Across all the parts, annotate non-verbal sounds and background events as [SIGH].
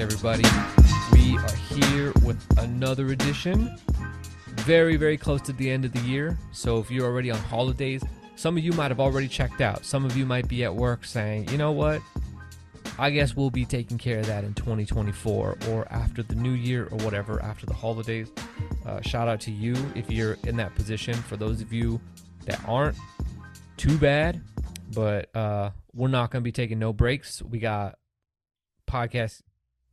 everybody. We are here with another edition. Very, very close to the end of the year. So if you're already on holidays, some of you might have already checked out. Some of you might be at work saying, you know what? I guess we'll be taking care of that in 2024 or after the new year or whatever, after the holidays. Uh, shout out to you if you're in that position. For those of you that aren't, too bad. But uh, we're not going to be taking no breaks. We got podcasts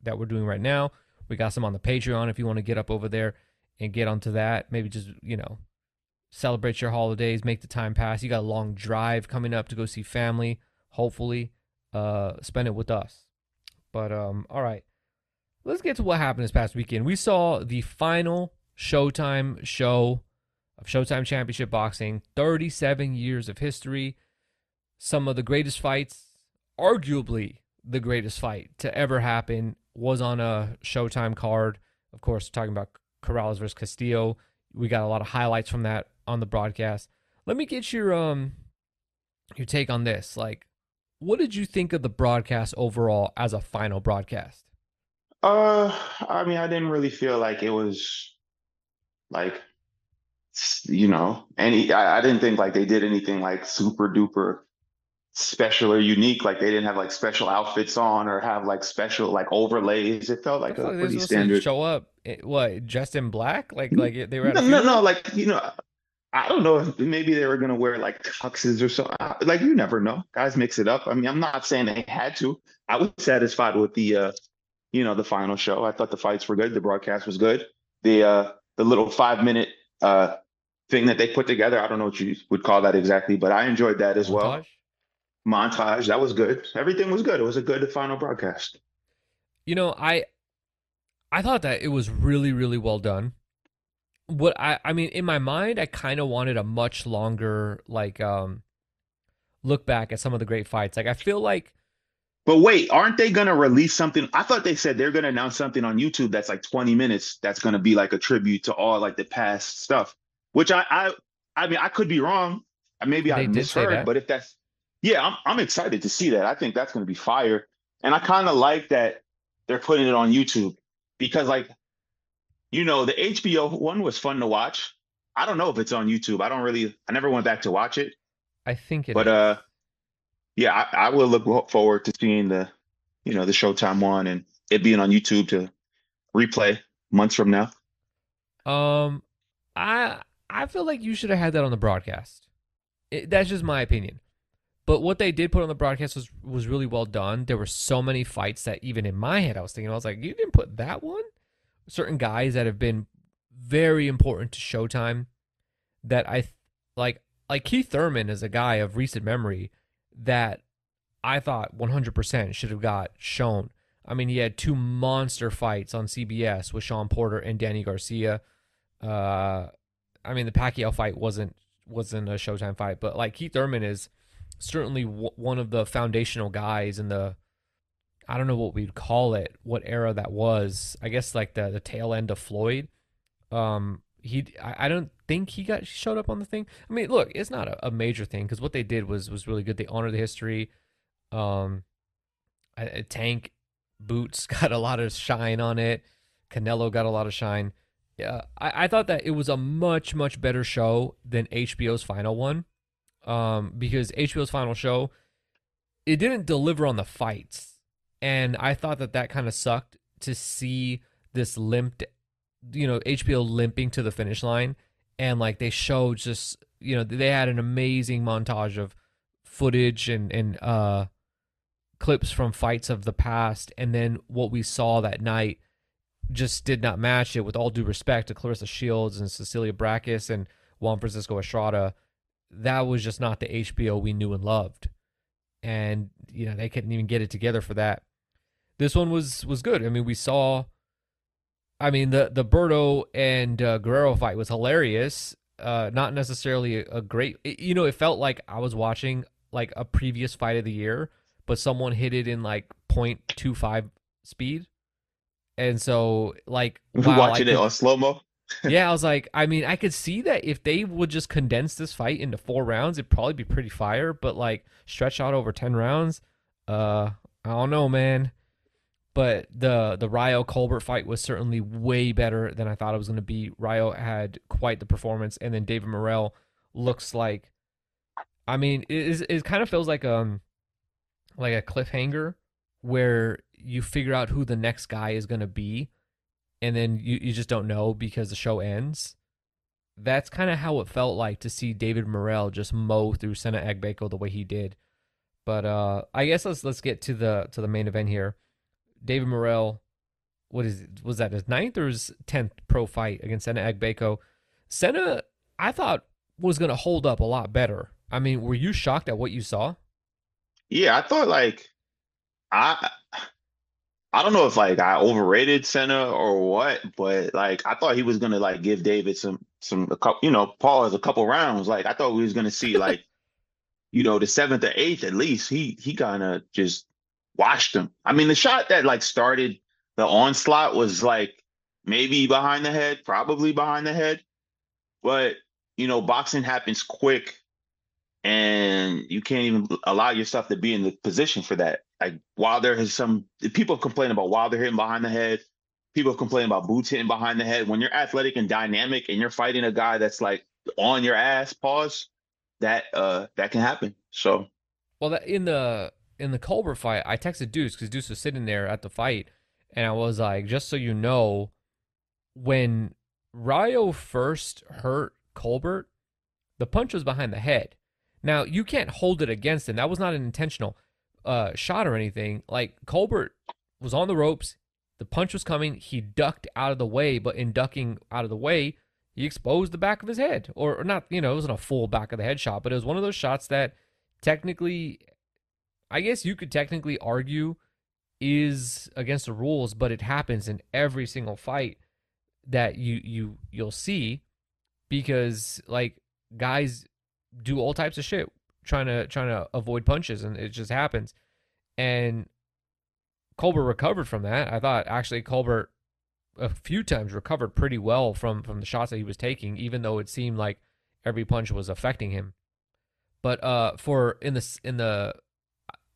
that we're doing right now. We got some on the Patreon if you want to get up over there and get onto that. Maybe just, you know, celebrate your holidays, make the time pass. You got a long drive coming up to go see family. Hopefully, uh, spend it with us. But um, all right, let's get to what happened this past weekend. We saw the final Showtime show of Showtime Championship Boxing. Thirty-seven years of history. Some of the greatest fights, arguably the greatest fight to ever happen, was on a Showtime card. Of course, talking about Corrales versus Castillo. We got a lot of highlights from that on the broadcast. Let me get your um your take on this. Like, what did you think of the broadcast overall as a final broadcast? Uh, I mean, I didn't really feel like it was like, you know, any. I, I didn't think like they did anything like super duper special or unique. Like they didn't have like special outfits on or have like special like overlays. It felt like a like pretty standard. show up what dressed in black, like like they were No, no, no. Like you know, I don't know if maybe they were gonna wear like tuxes or so. Like you never know. Guys mix it up. I mean, I'm not saying they had to. I was satisfied with the uh, you know, the final show. I thought the fights were good. The broadcast was good. The uh, the little five minute uh thing that they put together. I don't know what you would call that exactly, but I enjoyed that as well. Montage? Montage. That was good. Everything was good. It was a good final broadcast. You know, I I thought that it was really really well done. What I I mean, in my mind, I kind of wanted a much longer like um look back at some of the great fights. Like I feel like But wait, aren't they gonna release something? I thought they said they're gonna announce something on YouTube that's like 20 minutes. That's gonna be like a tribute to all like the past stuff. Which I I I mean I could be wrong. Maybe I They did that. misheard. But if that's yeah, I'm I'm excited to see that. I think that's gonna be fire. And I kind of like that they're putting it on YouTube because like you know the HBO one was fun to watch. I don't know if it's on YouTube. I don't really. I never went back to watch it. I think it But is. uh, yeah, I, I will look forward to seeing the, you know, the Showtime one and it being on YouTube to replay months from now. Um, I I feel like you should have had that on the broadcast. It, that's just my opinion. But what they did put on the broadcast was was really well done. There were so many fights that even in my head I was thinking I was like, you didn't put that one. Certain guys that have been very important to Showtime that I like like Keith Thurman is a guy of recent memory that I thought 100% should have got shown. I mean, he had two monster fights on CBS with Shawn Porter and Danny Garcia. Uh, I mean, the Pacquiao fight wasn't wasn't a Showtime fight, but like Keith Thurman is certainly w- one of the foundational guys in the I don't know what we'd call it, what era that was. I guess like the the tail end of Floyd. Um, he I, I don't think he got showed up on the thing. I mean, look, it's not a, a major thing because what they did was was really good. They honored the history. Um, Tank boots [LAUGHS] got a lot of shine on it. Canelo got a lot of shine. Yeah, I, I thought that it was a much much better show than HBO's final one. Um, because HBO's final show, it didn't deliver on the fights, and I thought that that kind of sucked to see this limped, you know, HBO limping to the finish line, and like they showed just you know they had an amazing montage of footage and and uh clips from fights of the past. And then what we saw that night just did not match it with all due respect to Claressa Shields and Cecilia Brækhus and Juan Francisco Estrada that was just not the HBO we knew and loved. And you know they couldn't even get it together for that. This one was was good. I mean we saw I mean the the Berto and uh, Guerrero fight was hilarious. Uh not necessarily a, a great it- you know it felt like I was watching like a previous fight of the year but someone hit it in like 0.25 speed. And so like [LAUGHS] wow, Watching it on slow mo. Yeah, I was like, I mean, I could see that if they would just condense this fight into four rounds, it'd probably be pretty fire. But like stretch out over ten rounds, uh, I don't know, man. but the the Rayo Colbert fight was certainly way better than I thought it was going to be. Rayo had quite the performance, and then David Morrell looks like, I mean, it, is, it kind of feels like um like a cliffhanger where you figure out who the next guy is going to be, and then you you just don't know because the show ends. That's kind of how it felt like to see David Morrell just mow through Sena Agbeko the way he did. But uh, I guess let's let's get to the to the main event here. David Morrell, what is was that his ninth or his tenth pro fight against Sena Agbeko? Sena, I thought was going to hold up a lot better. I mean, were you shocked at what you saw? Yeah, I thought like I I don't know if like I overrated Sena or what, but like I thought he was gonna like give David some some a couple you know pause a couple rounds. Like I thought we was gonna see like [LAUGHS] you know the seventh or eighth at least. He he kind of just watched him. I mean, the shot that like started the onslaught was like maybe behind the head, probably behind the head. But, you know, boxing happens quick and you can't even allow yourself to be in the position for that. Like Wilder has some people complain about Wilder hitting behind the head. People complain about boots hitting behind the head. When you're athletic and dynamic and you're fighting a guy that's like on your ass, pause, that uh that can happen. So well that in the in the Colbert fight, I texted Deuce because Deuce was sitting there at the fight, and I was like, just so you know, when Rayo first hurt Colbert, the punch was behind the head. Now you can't hold it against him. That was not an intentional uh, shot or anything. Like Colbert was on the ropes, the punch was coming. He ducked out of the way, but in ducking out of the way, he exposed the back of his head, or, or not. You know, it wasn't a full back of the head shot, but it was one of those shots that technically I guess you could technically argue is against the rules, but it happens in every single fight that you you you'll see because like guys do all types of shit trying to trying to avoid punches and it just happens. And Colbert recovered from that. I thought actually Colbert a few times recovered pretty well from from the shots that he was taking, even though it seemed like every punch was affecting him. But uh, for in the in the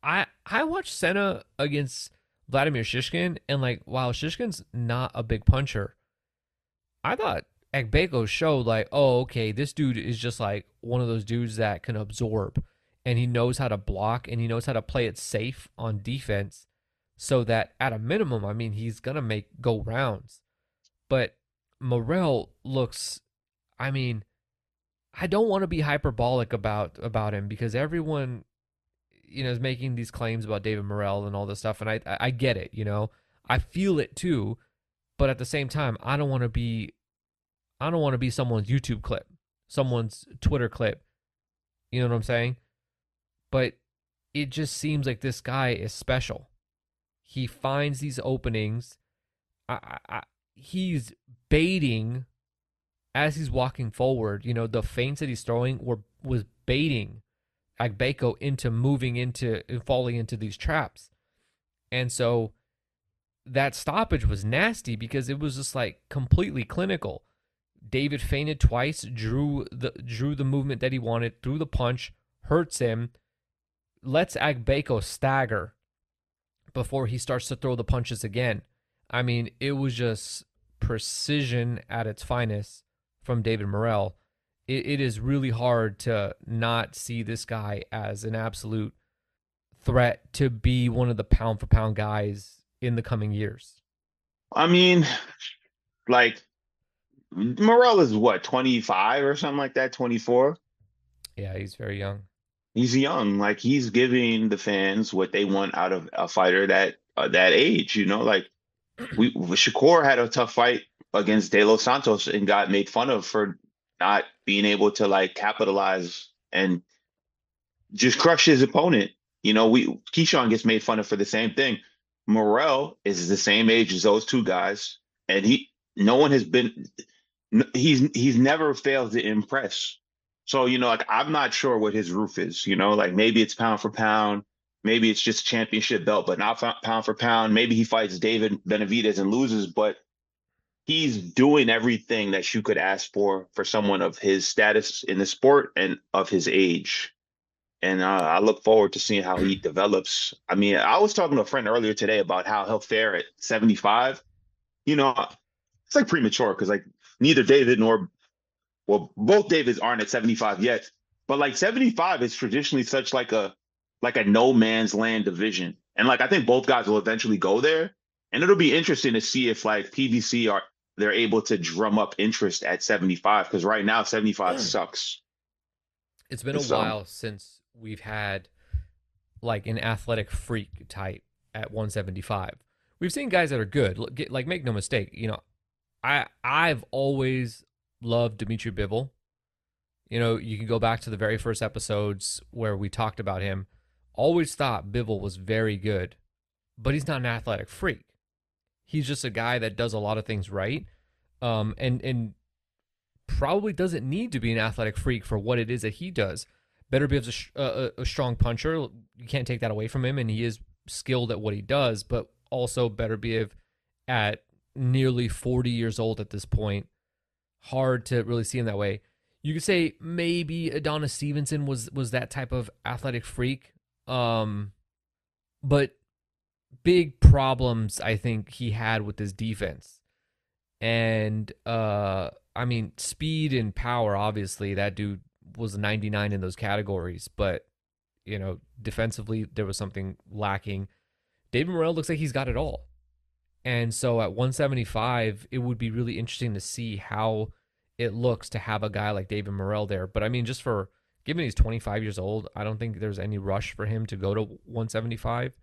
I I watched Sena against Vladimir Shishkin, and like, while Shishkin's not a big puncher, I thought Agbeko showed like, oh, okay, this dude is just like one of those dudes that can absorb, and he knows how to block, and he knows how to play it safe on defense, so that at a minimum, I mean, he's gonna make go rounds. But Morrell looks, I mean, I don't want to be hyperbolic about about him because everyone you know, is making these claims about David Morrell and all this stuff, and I I get it, you know, I feel it too, but at the same time, I don't want to be, I don't want to be someone's YouTube clip, someone's Twitter clip, you know what I'm saying? But it just seems like this guy is special. He finds these openings. I, I, I he's baiting as he's walking forward. You know, the feints that he's throwing were was baiting Agbeko into moving into and falling into these traps. And so that stoppage was nasty because it was just like completely clinical. David feinted twice, drew the drew the movement that he wanted, threw the punch, hurts him, lets Agbeko stagger before he starts to throw the punches again. I mean, it was just precision at its finest from David Morrell it, it is really hard to not see this guy as an absolute threat to be one of the pound for pound guys in the coming years. I mean, like Morrell is what, 25 or something like that, 24? Yeah, he's very young. He's young. Like he's giving the fans what they want out of a fighter that uh, that age, you know, like [CLEARS THROAT] we Shakur had a tough fight against De Los Santos and got made fun of for not being able to like capitalize and just crush his opponent. You know, we Keyshawn gets made fun of for the same thing. Morrell is the same age as those two guys, and he no one has been he's he's never failed to impress. So, you know, like I'm not sure what his roof is, you know, like maybe it's pound for pound, maybe it's just championship belt, but not pound for pound. Maybe he fights David Benavidez and loses, but he's doing everything that you could ask for for someone of his status in the sport and of his age. and uh, I look forward to seeing how he develops. I mean, I was talking to a friend earlier today about how he'll fare at 75. You know, it's like premature because like neither David nor well, both Davids aren't at 75 yet, but like 75 is traditionally such like a like a no man's land division. And like I think both guys will eventually go there. And it'll be interesting to see if like PBC are they're able to drum up interest at 75 because right now 75 hmm. sucks. It's been a so, um, while since we've had like an athletic freak type at 175. We've seen guys that are good. Like make no mistake, you know, I I've always loved Dmitry Bivol. You know, you can go back to the very first episodes where we talked about him. Always thought Bivol was very good, but he's not an athletic freak. He's just a guy that does a lot of things right, um, and and probably doesn't need to be an athletic freak for what it is that he does. Beterbiev a, a, a strong puncher. You can't take that away from him, and he is skilled at what he does. But also Beterbiev at nearly 40 years old at this point, hard to really see him that way. You could say maybe Adonis Stevenson was was that type of athletic freak. Um, but big problems I think he had with his defense. And uh I mean speed and power obviously that dude was 99 in those categories, but you know, defensively there was something lacking. David Morrell looks like he's got it all. And so at 175, it would be really interesting to see how it looks to have a guy like David Morrell there. But I mean, just for given he's 25 years old, I don't think there's any rush for him to go to 175.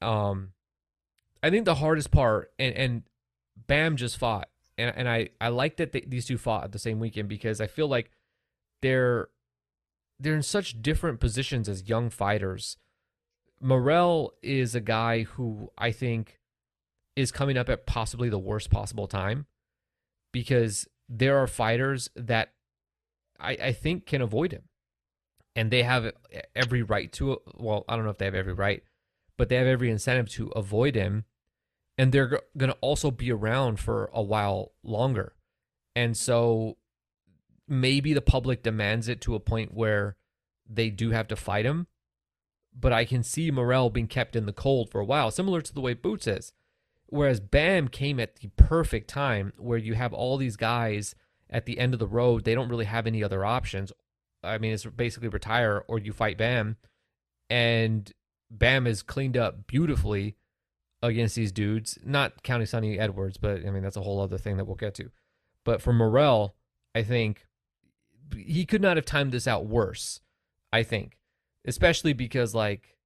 Um, I think the hardest part, and and Bam just fought, and and I I like that they, these two fought at the same weekend because I feel like they're they're in such different positions as young fighters. Morrell is a guy who I think is coming up at possibly the worst possible time because there are fighters that I, I think can avoid him. And they have every right to, well, I don't know if they have every right, but they have every incentive to avoid him. And they're going to also be around for a while longer. And so maybe the public demands it to a point where they do have to fight him. But I can see Morrell being kept in the cold for a while, similar to the way Boots is. Whereas Bam came at the perfect time where you have all these guys at the end of the road. They don't really have any other options. I mean, it's basically retire or you fight Bam. And Bam is cleaned up beautifully against these dudes. Not counting Sunny Edwards, but I mean, that's a whole other thing that we'll get to. But for Morrell, I think he could not have timed this out worse. I think, especially because, like,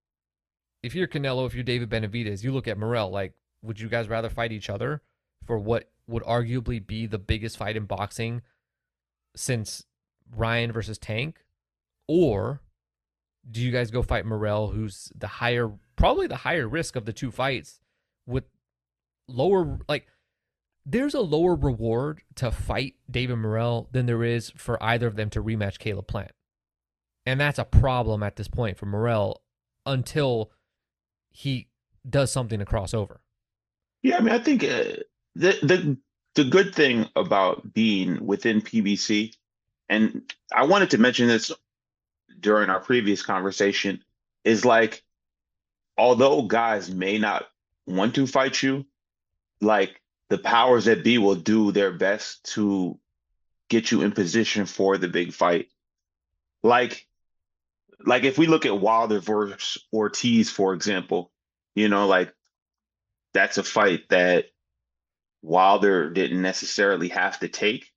if you're Canelo, if you're David Benavidez, you look at Morrell, like, would you guys rather fight each other for what would arguably be the biggest fight in boxing since Ryan versus Tank? Or do you guys go fight Morrell, who's the higher, probably the higher risk of the two fights with lower, like, there's a lower reward to fight David Morrell than there is for either of them to rematch Caleb Plant. And that's a problem at this point for Morrell until he does something to cross over. Yeah, I mean, I think uh, the the the good thing about being within PBC, and I wanted to mention this during our previous conversation, is like, although guys may not want to fight you, like the powers that be will do their best to get you in position for the big fight. Like, like if we look at Wilder versus Ortiz, for example, you know, like that's a fight that Wilder didn't necessarily have to take.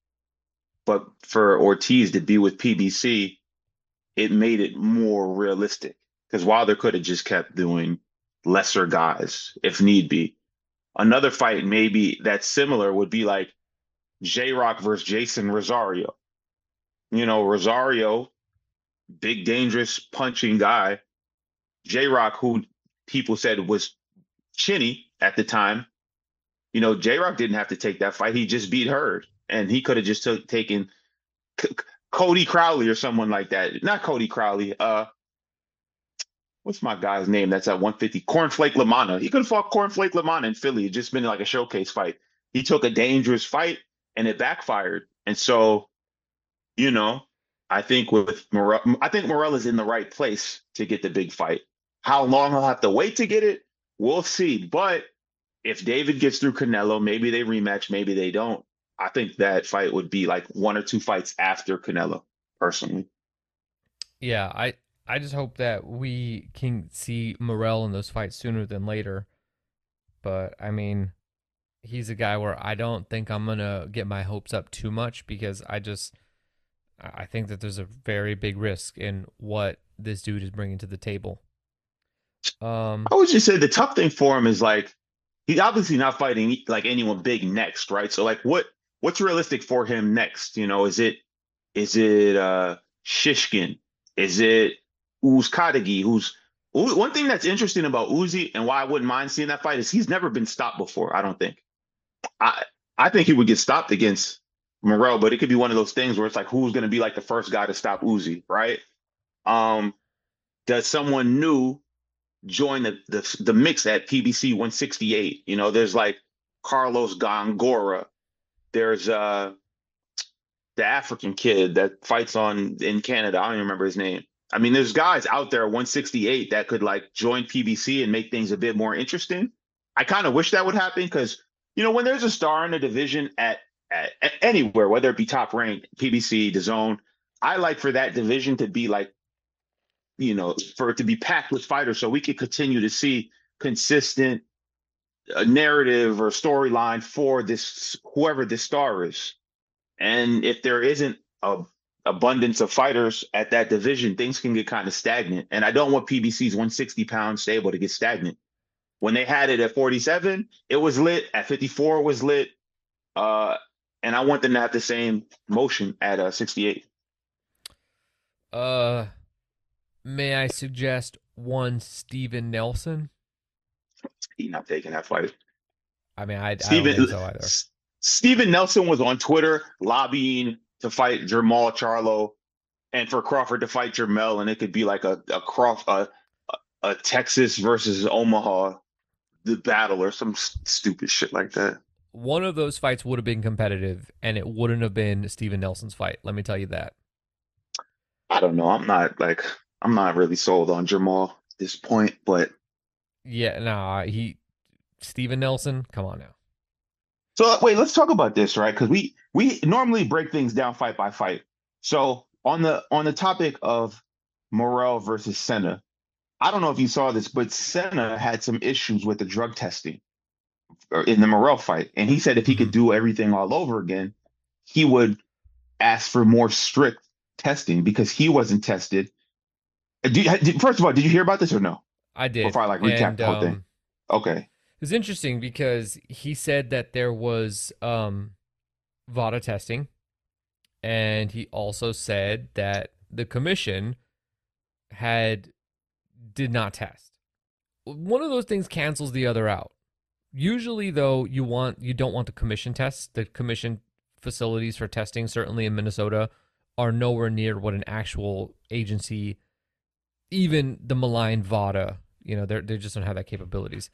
But for Ortiz to be with PBC, it made it more realistic because Wilder could have just kept doing lesser guys if need be. Another fight maybe that's similar would be like J Rock versus Jeison Rosario. You know, Rosario, big, dangerous punching guy. J Rock, who people said was chinny, at the time. You know, J Rock didn't have to take that fight. He just beat Hurd, and he could have just took, taken C- Cody Crowley or someone like that. Not Cody Crowley. Uh, what's my guy's name? That's at 150. Cornflake LaManna. He could have fought Cornflake LaManna in Philly. It just been like a showcase fight. He took a dangerous fight, and it backfired. And so, you know, I think with Morrell, I think Morrell is in the right place to get the big fight. How long he'll have to wait to get it, we'll see. But if David gets through Canelo, maybe they rematch, maybe they don't. I think that fight would be like one or two fights after Canelo, personally. Yeah, I I just hope that we can see Morrell in those fights sooner than later. But I mean, he's a guy where I don't think I'm gonna get my hopes up too much because I just I think that there's a very big risk in what this dude is bringing to the table. Um, I would just say the tough thing for him is like he's obviously not fighting like anyone big next, right? So like what what's realistic for him next? You know, is it is it uh Shishkin? Is it Uzcategui? Who's one thing that's interesting about Uzi and why I wouldn't mind seeing that fight is he's never been stopped before. I don't think. I I think he would get stopped against Morrell, but it could be one of those things where it's like who's going to be like the first guy to stop Uzi, right? Um, does someone new join the, the the mix at PBC 168? You know, there's like Carlos Gongora, there's uh the African kid that fights on in Canada. I don't even remember his name. I mean, there's guys out there 168 that could like join PBC and make things a bit more interesting. I kind of wish that would happen because you know when there's a star in a division at, at, at anywhere, whether it be top ranked, PBC, the zone, I like for that division to be like, you know, for it to be packed with fighters, so we could continue to see consistent uh, narrative or storyline for this whoever this star is. And if there isn't a abundance of fighters at that division, things can get kind of stagnant. And I don't want PBC's 160 pound stable to get stagnant. When they had it at 47, it was lit. At 54, it was lit. Uh, and I want them to have the same motion at uh, 68. Uh, may I suggest one Steven Nelson? He's not taking that fight. I mean, I, Steven, I don't think so either. Steven Nelson was on Twitter lobbying to fight Jermall Charlo and for Crawford to fight Jermell, and it could be like a a, Crawf- a, a Texas versus Omaha the battle or some st- stupid shit like that. One of those fights would have been competitive, and it wouldn't have been Steven Nelson's fight. Let me tell you that. I don't know. I'm not like I'm not really sold on Jamal at this point, but yeah, nah, he Steven Nelson, come on now. So wait, let's talk about this, right? Because we we normally break things down fight by fight. So on the on the topic of Morrell versus Sena, I don't know if you saw this, but Sena had some issues with the drug testing in the Morrell fight, and he said if he could mm-hmm. do everything all over again, he would ask for more strict testing because he wasn't tested. You, first of all, did you hear about this or no? I did. Before I like recap and, the whole um, thing. Okay. It was interesting because he said that there was um, VADA testing, and he also said that the commission had did not test. One of those things cancels the other out. Usually, though, you want you don't want the commission tests. The commission facilities for testing, certainly in Minnesota, are nowhere near what an actual agency, even the maligned VADA, you know, they they just don't have that capabilities.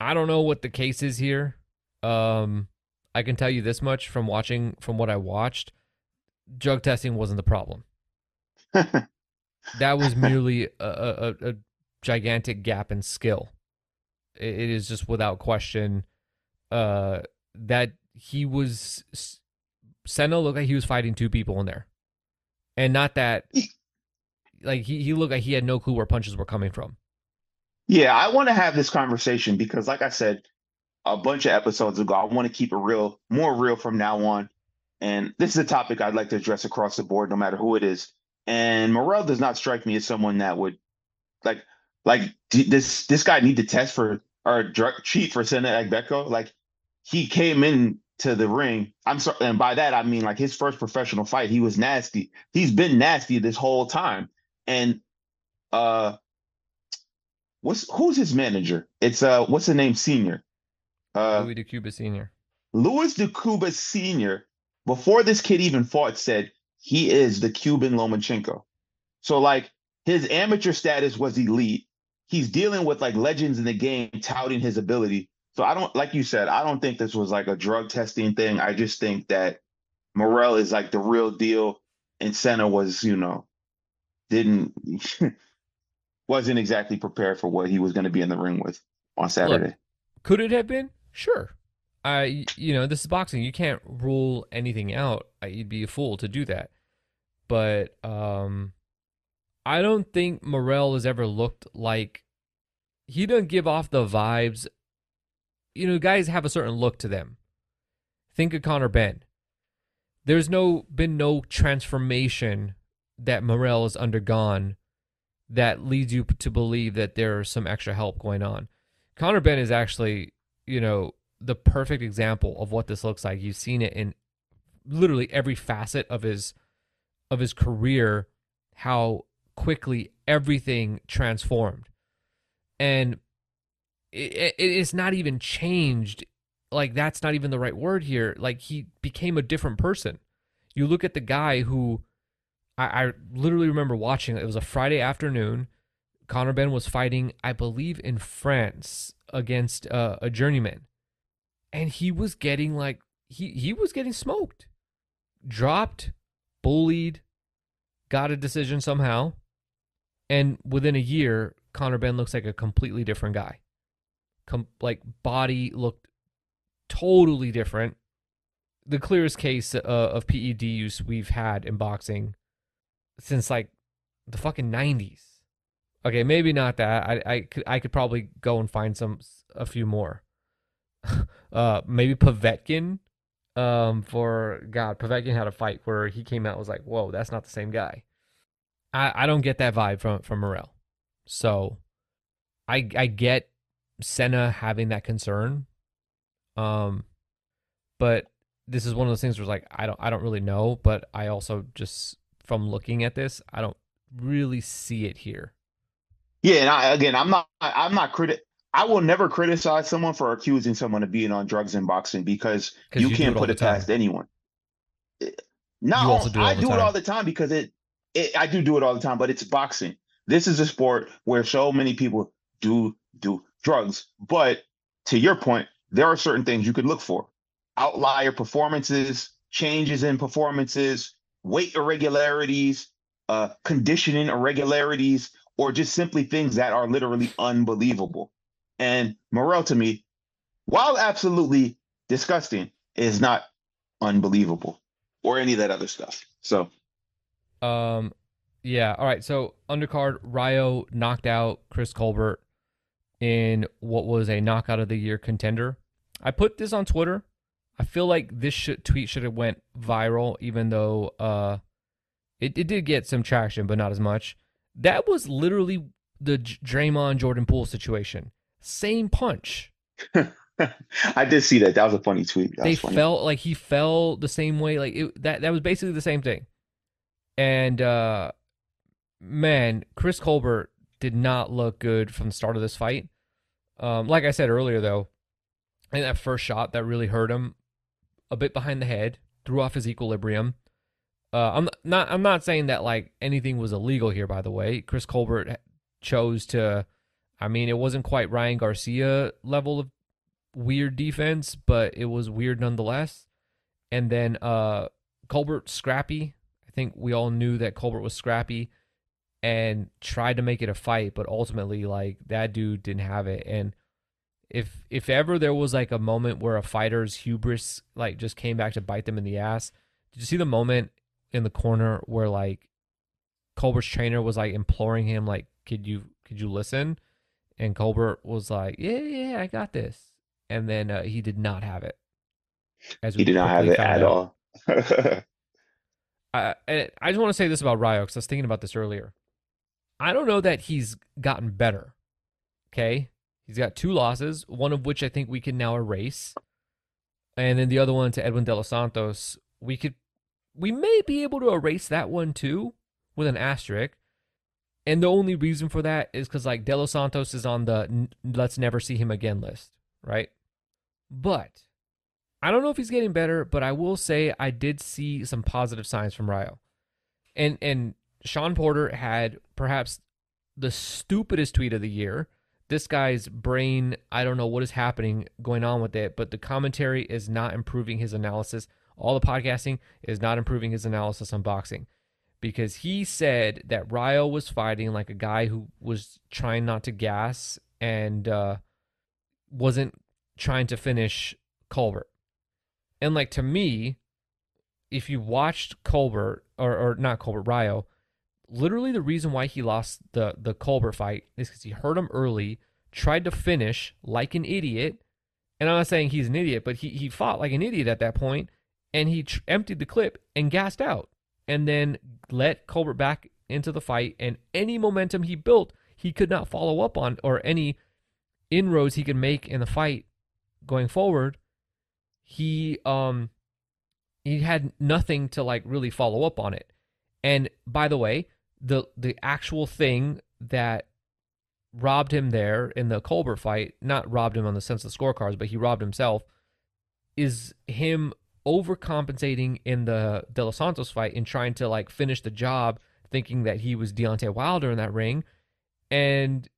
I don't know what the case is here. Um, I can tell you this much from watching from what I watched. Drug testing wasn't the problem. [LAUGHS] that was merely a, a, a, gigantic gap in skill. It, it is just without question uh, that he was Sena looked like he was fighting two people in there, and not that like he, he looked like he had no clue where punches were coming from. Yeah, I want to have this conversation because, like I said a bunch of episodes ago, I want to keep it real, more real from now on. And this is a topic I'd like to address across the board, no matter who it is. And Morrell does not strike me as someone that would like like this this guy need to test for or drug, cheat for Sena Agbeko. Like he came in to the ring. I'm sorry, and by that I mean like his first professional fight, he was nasty. He's been nasty this whole time. And uh what's who's his manager? It's uh what's the name senior? Uh Louis DeCuba Senior. Louis DeCuba Senior, before this kid even fought, said he is the Cuban Lomachenko. So like his amateur status was elite. He's dealing with like legends in the game touting his ability. So I don't like you said, I don't think this was like a drug testing thing. I just think that Morrell is like the real deal and Sena was, you know, didn't [LAUGHS] wasn't exactly prepared for what he was going to be in the ring with on Saturday. Look, could it have been? Sure. I, you know, this is boxing. You can't rule anything out. You'd be a fool to do that. But um, I don't think Morrell has ever looked like he doesn't give off the vibes. You know, guys have a certain look to them. Think of Conor Benn. There's no been no transformation that Morrell has undergone that leads you to believe that there's some extra help going on. Conor Benn is actually, you know, the perfect example of what this looks like. You've seen it in literally every facet of his of his career how quickly everything transformed. And it, it is not even changed. Like that's not even the right word here. Like he became a different person. You look at the guy who I, I literally remember watching. It was a Friday afternoon. Conor Benn was fighting, I believe, in France against uh, a journeyman, and he was getting like he he was getting smoked, dropped, bullied, got a decision somehow, and within a year, Conor Benn looks like a completely different guy. Com- like body looked totally different. The clearest case uh, of PED use we've had in boxing since like the fucking 90s. Okay, maybe not that. I I could I could probably go and find some a few more. [LAUGHS] uh maybe Povetkin um for god, Povetkin had a fight where he came out was like, "Whoa, that's not the same guy." I I don't get that vibe from from Morrell. So I I get Sena having that concern. Um but this is one of those things where it's like I don't I don't really know, but I also just from looking at this, I don't really see it here. Yeah, and I, again, I'm not I'm not criti- I will never criticize someone for accusing someone of being on drugs in boxing because you, you can't put it past anyone. Eh, no, I do time. it all the time because it, it I do do it all the time, but it's boxing. This is a sport where so many people do do drugs. But to your point, there are certain things you could look for. Outlier performances, changes in performances, weight irregularities, uh, conditioning irregularities, or just simply things that are literally unbelievable. And Morrell, to me, while absolutely disgusting, is not unbelievable or any of that other stuff. So, um, yeah. All right. So undercard, Rayo knocked out Chris Colbert in what was a knockout of the year contender. I put this on Twitter. I feel like this should, tweet should have went viral, even though uh, it, it did get some traction, but not as much. That was literally the Draymond Jordan Poole situation. Same punch. [LAUGHS] I did see that. That was a funny tweet. That they felt like he fell the same way. Like it, that. That was basically the same thing. And uh, man, Chris Colbert did not look good from the start of this fight. Um, like I said earlier, though, in that first shot that really hurt him a bit behind the head, threw off his equilibrium. Uh, I'm not. I'm not saying that like anything was illegal here. By the way, Chris Colbert chose to. I mean, it wasn't quite Ryan Garcia level of weird defense, but it was weird nonetheless. And then uh, Colbert scrappy. I think we all knew that Colbert was scrappy and tried to make it a fight, but ultimately, like that dude didn't have it. And if if ever there was like a moment where a fighter's hubris like just came back to bite them in the ass, did you see the moment in the corner where like Colbert's trainer was like imploring him like could you could you listen? And Colbert was like, "Yeah, yeah, I got this." And then uh, he did not have it. As he did not have it at out. all. [LAUGHS] I, I just want to say this about Rayo because I was thinking about this earlier. I don't know that he's gotten better. Okay, He's got two losses, one of which I think we can now erase. And then the other one to Edwin De Los Santos, we could we may be able to erase that one too with an asterisk. And the only reason for that is because like De Los Santos is on the let's never see him again list, right? But I don't know if he's getting better, but I will say I did see some positive signs from Rayo. And and Shawn Porter had perhaps the stupidest tweet of the year this guy's brain, I don't know what is happening going on with it, but the commentary is not improving his analysis. All the podcasting is not improving his analysis on boxing. because he said that Rayo was fighting like a guy who was trying not to gas and uh, wasn't trying to finish Colbert. And like to me, if you watched Colbert or or not Colbert Rayo, literally the reason why he lost the the Colbert fight is because he hurt him early, tried to finish like an idiot, and I'm not saying he's an idiot, but he he fought like an idiot at that point, and he tr- emptied the clip and gassed out, and then let Colbert back into the fight, and any momentum he built, he could not follow up on, or any inroads he could make in the fight going forward, he um he had nothing to like really follow up on it. And by the way, the the actual thing that robbed him there in the Colbert fight, not robbed him on the sense of scorecards, but he robbed himself, is him overcompensating in the De Los Santos fight and trying to like finish the job, thinking that he was Deontay Wilder in that ring. And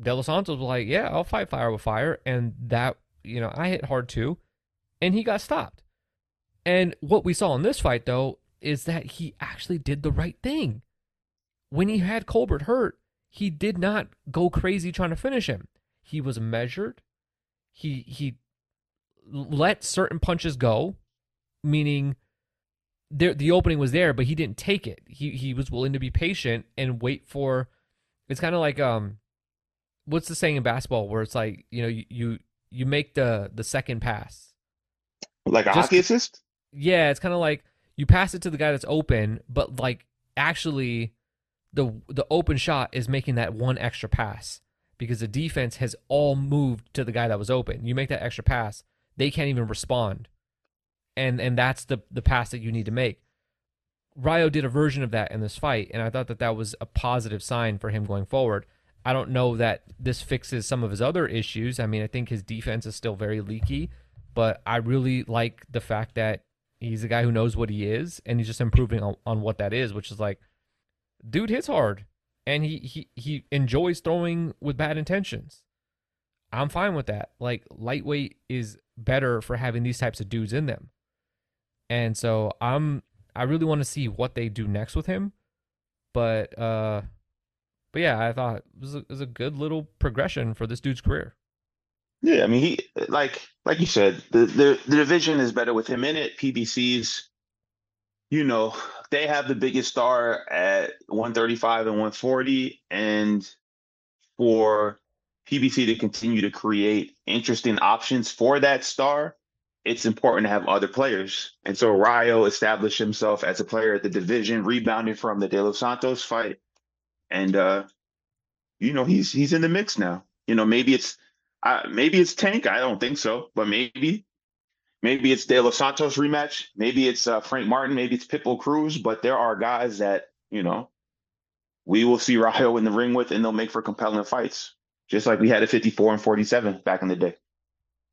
De Los Santos was like, Yeah, I'll fight fire with fire. And that, you know, I hit hard too. And he got stopped. And what we saw in this fight, though, is that he actually did the right thing. When he had Colbert hurt, he did not go crazy trying to finish him. He was measured. He he let certain punches go, meaning there the opening was there, but he didn't take it. He he was willing to be patient and wait for. It's kind of like um, what's the saying in basketball where it's like you know you you, you make the the second pass. Like a Just- hockey assist? Yeah, it's kind of like you pass it to the guy that's open, but like actually the the open shot is making that one extra pass because the defense has all moved to the guy that was open. You make that extra pass, they can't even respond. And and that's the the pass that you need to make. Rayo did a version of that in this fight, and I thought that that was a positive sign for him going forward. I don't know that this fixes some of his other issues. I mean, I think his defense is still very leaky, but I really like the fact that he's a guy who knows what he is, and he's just improving on, on what that is, which is like, dude hits hard, and he he he enjoys throwing with bad intentions. I'm fine with that. Like lightweight is better for having these types of dudes in them, and so I'm I really want to see what they do next with him, but uh, but yeah, I thought it was a, it was a good little progression for this dude's career. Yeah, I mean, he like like you said, the the, the division is better with him in it. PBC's, you know, they have the biggest star at 135 and 140, and for PBC to continue to create interesting options for that star, it's important to have other players. And so Rayo established himself as a player at the division, rebounding from the De Los Santos fight, and uh, you know, he's he's in the mix now. You know, maybe it's uh, maybe it's Tank. I don't think so, but maybe, maybe it's De Los Santos rematch. Maybe it's uh, Frank Martin. Maybe it's Pitbull Cruz. But there are guys that you know we will see Rayo in the ring with, and they'll make for compelling fights, just like we had at 54 and 47 back in the day.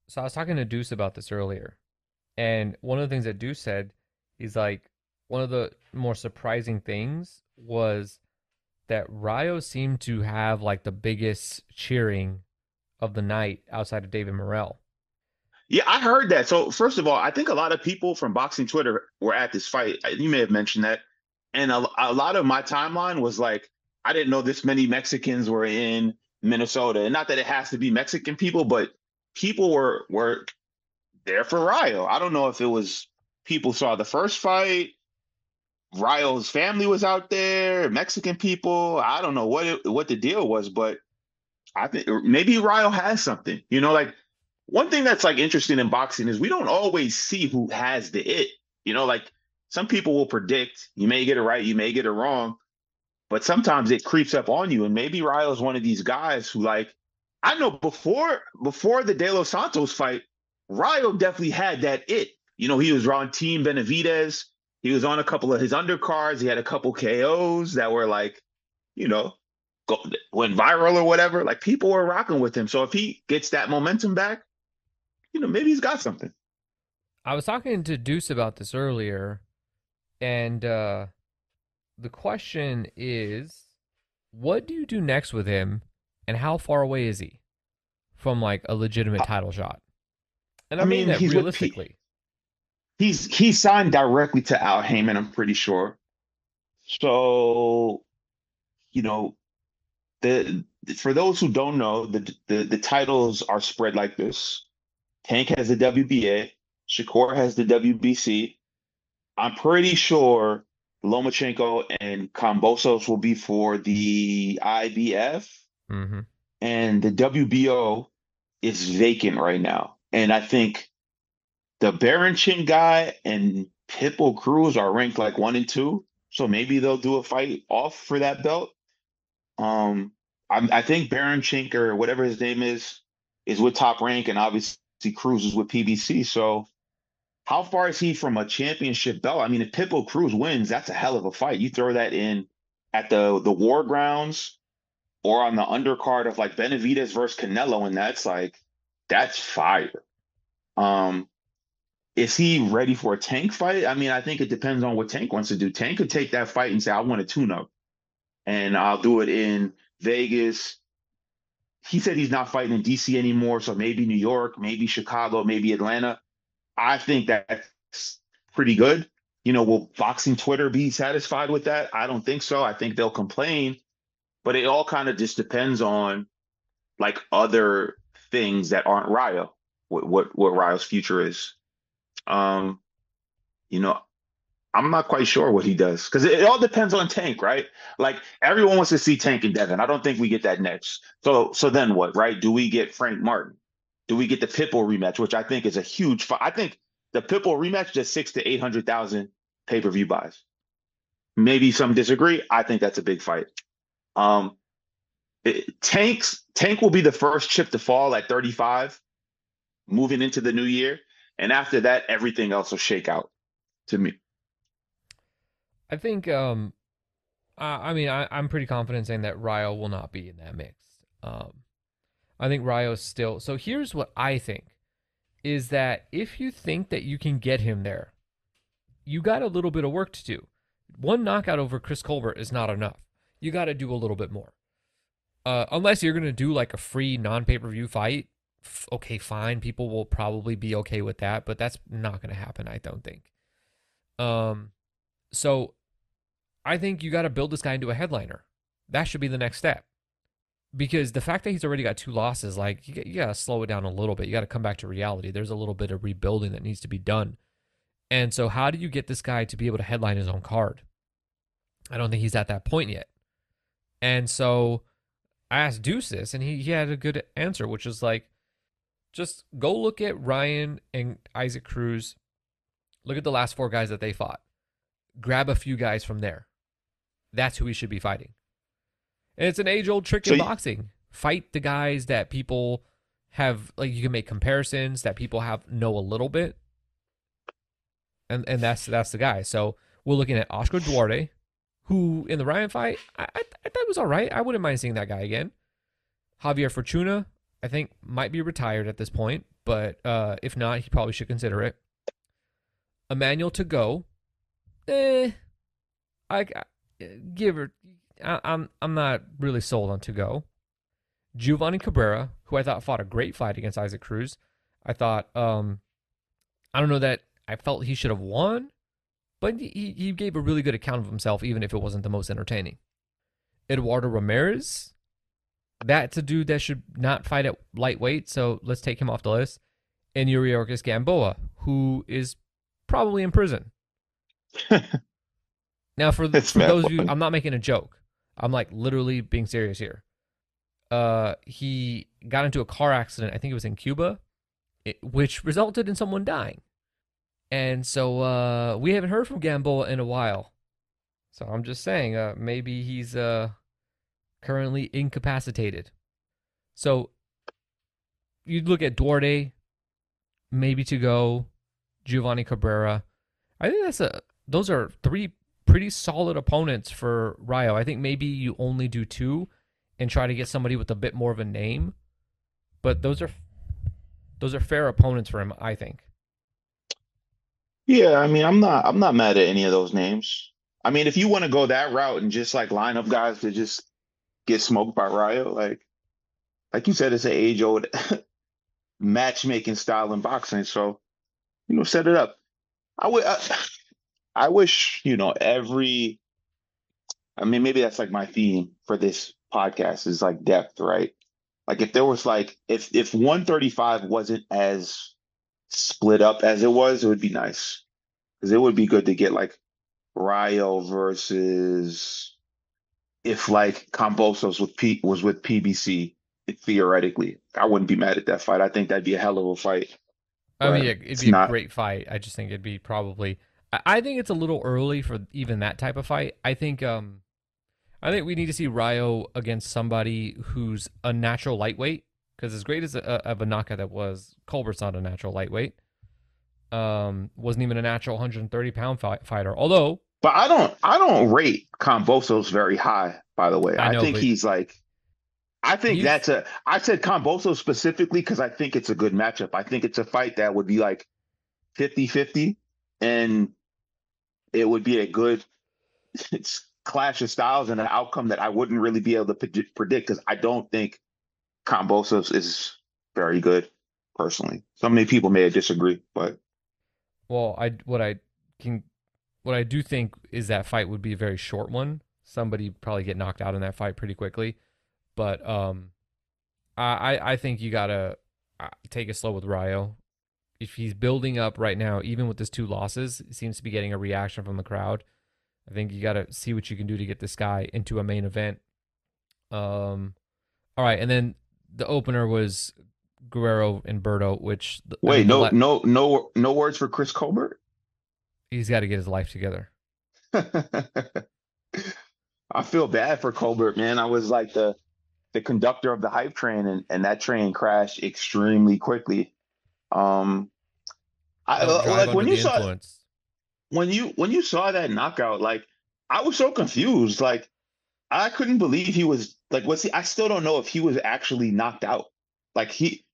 So I was talking to Deuce about this earlier, and one of the things that Deuce said is like one of the more surprising things was that Rayo seemed to have like the biggest cheering of the night outside of David Morrell. Yeah, I heard that. So first of all, I think a lot of people from boxing Twitter were at this fight. You may have mentioned that, and a, a lot of my timeline was like, I didn't know this many Mexicans were in Minnesota, and not that it has to be Mexican people, but people were were there for Rayo. I don't know if it was people saw the first fight, Rayo's family was out there, Mexican people. I don't know what it, what the deal was, but I think maybe Rayo has something. You know, like one thing that's like interesting in boxing is we don't always see who has the it. You know, like some people will predict you may get it right, you may get it wrong, but sometimes it creeps up on you. And maybe Rayo is one of these guys who, like, I know before before the De Los Santos fight, Rayo definitely had that it. You know, he was on Team Benavidez. He was on a couple of his undercards. He had a couple KOs that were like, you know, go, went viral or whatever. Like people were rocking with him. So if he gets that momentum back, you know, maybe he's got something. I was talking to Deuce about this earlier, and uh, the question is, what do you do next with him, and how far away is he from like a legitimate title shot? And I, I mean, mean, that he's realistically. He's he signed directly to Al Haymon, I'm pretty sure. So, you know, the for those who don't know, the the, the titles are spread like this. Tank has the WBA, Shakur has the WBC. I'm pretty sure Lomachenko and Kambosos will be for the IBF, Mm-hmm. and the WBO is vacant right now. And I think the Chin guy and Pitbull Cruz are ranked like one and two, so maybe they'll do a fight off for that belt. Um, I, I think Chink or whatever his name is is with Top Rank, and obviously Cruz is with PBC. So how far is he from a championship belt? I mean, if Pitbull Cruz wins, that's a hell of a fight. You throw that in at the the war grounds or on the undercard of like Benavides versus Canelo, and that's like that's fire. Um, is he ready for a tank fight? I mean, I think it depends on what Tank wants to do. Tank could take that fight and say, I want a tune up. And I'll do it in Vegas. He said he's not fighting in DC anymore. So maybe New York, maybe Chicago, maybe Atlanta. I think that's pretty good. You know, will boxing Twitter be satisfied with that? I don't think so. I think they'll complain, but it all kind of just depends on like other things that aren't Rayo, what what, what Rayo's future is. Um, you know, I'm not quite sure what he does because it, it, all depends on Tank, right? Like everyone wants to see Tank and Devin. I don't think we get that next. So so then what, right? Do we get Frank Martin? Do we get the Pitbull rematch, which I think is a huge fight? I think the Pitbull rematch just six to eight hundred thousand pay per view buys. Maybe some disagree. I think that's a big fight. Um, it, Tank's Tank will be the first chip to fall at 35, moving into the new year, and after that, everything else will shake out. To me, I think. Um, I, I mean, I, I'm pretty confident saying that Rayo will not be in that mix. Um, I think Rayo's still. So here's what I think is that if you think that you can get him there, you got a little bit of work to do. One knockout over Chris Colbert is not enough. You got to do a little bit more. Uh, unless you're going to do like a free non pay per view fight, f- okay, fine. People will probably be okay with that, but that's not going to happen, I don't think. Um, so I think you got to build this guy into a headliner. That should be the next step because the fact that he's already got two losses, like you, got to slow it down a little bit. You got to come back to reality. There's a little bit of rebuilding that needs to be done. And so, how do you get this guy to be able to headline his own card? I don't think he's at that point yet. And so, I asked Deuce this, and he, he had a good answer, which is like, just go look at Ryan and Isaac Cruz. Look at the last four guys that they fought. Grab a few guys from there. That's who he should be fighting. And it's an age old trick so in you, boxing. Fight the guys that people have like you can make comparisons that people have know a little bit. And and that's that's the guy. So we're looking at Oscar Duarte, who in the Ryan fight, I, I, I thought it was all right. I wouldn't mind seeing that guy again. Javier Fortuna, I think might be retired at this point, but uh, if not, he probably should consider it. Emmanuel Tagoe, eh, I, I give her I, I'm I'm not really sold on Tagoe. Giovanni Cabrera, who I thought fought a great fight against Isaac Cruz. I thought um I don't know that I felt he should have won, but he, he gave a really good account of himself, even if it wasn't the most entertaining. Eduardo Ramirez, that's a dude that should not fight at lightweight, so let's take him off the list. And Yuriorkis Gamboa, who is probably in prison. [LAUGHS] now, for, for those of you, I'm not making a joke. I'm like literally being serious here. Uh, he got into a car accident. I think it was in Cuba, it, which resulted in someone dying. And so uh, we haven't heard from Gamboa in a while. So I'm just saying, uh, maybe he's uh, currently incapacitated. So you'd look at Duarte, maybe Tagoe, Giovanni Cabrera. I think that's a those are three pretty solid opponents for Rayo. I think maybe you only do two and try to get somebody with a bit more of a name. But those are those are fair opponents for him, I think. Yeah, I mean, I'm not I'm not mad at any of those names. I mean, if you want to go that route and just like line up guys to just get smoked by Rayo, like like you said, it's an age old [LAUGHS] matchmaking style in boxing. So, you know, set it up. I would. I wish, you know, every I mean, maybe that's like my theme for this podcast is like depth, right? Like if there was like if if 135 wasn't as split up as it was, it would be nice. Because it would be good to get like Rayo versus if like Kambosos with P was with PBC theoretically. I wouldn't be mad at that fight. I think that'd be a hell of a fight. I mean, yeah, it'd be not- a great fight. I just think it'd be probably. I- think it's a little early for even that type of fight. I think. Um, I think we need to see Rayo against somebody who's a natural lightweight. Because as great as a, of a knockout that was, Colbert's not a natural lightweight. Um, wasn't even a natural 130 pound fi- fighter. Although But I don't I don't rate Kambosos very high, by the way. I I, think he's like I think that's a I said Kambosos specifically because I think it's a good matchup. I think it's a fight that would be like 50-50 and it would be a good clash of styles and an outcome that I wouldn't really be able to predict because I don't think Kambosos is very good personally. So many people may disagree, but Well, I what I can what I do think is that fight would be a very short one. Somebody probably get knocked out in that fight pretty quickly, but um, I I, I think you gotta uh, take it slow with Rayo. If he's building up right now, even with his two losses, seems to be getting a reaction from the crowd. I think you gotta see what you can do to get this guy into a main event. Um, all right, and then the opener was Guerrero and Berto, which I wait, mean, no no no no words for Chris Colbert? he's got to get his life together. [LAUGHS] I feel bad for Colbert, man. I was like the the conductor of the hype train, and, and that train crashed extremely quickly. Um, I Don't like when you saw influence. when you when you saw that knockout, like I was so confused. Like I couldn't believe he was like was he? I still don't know if he was actually knocked out. Like he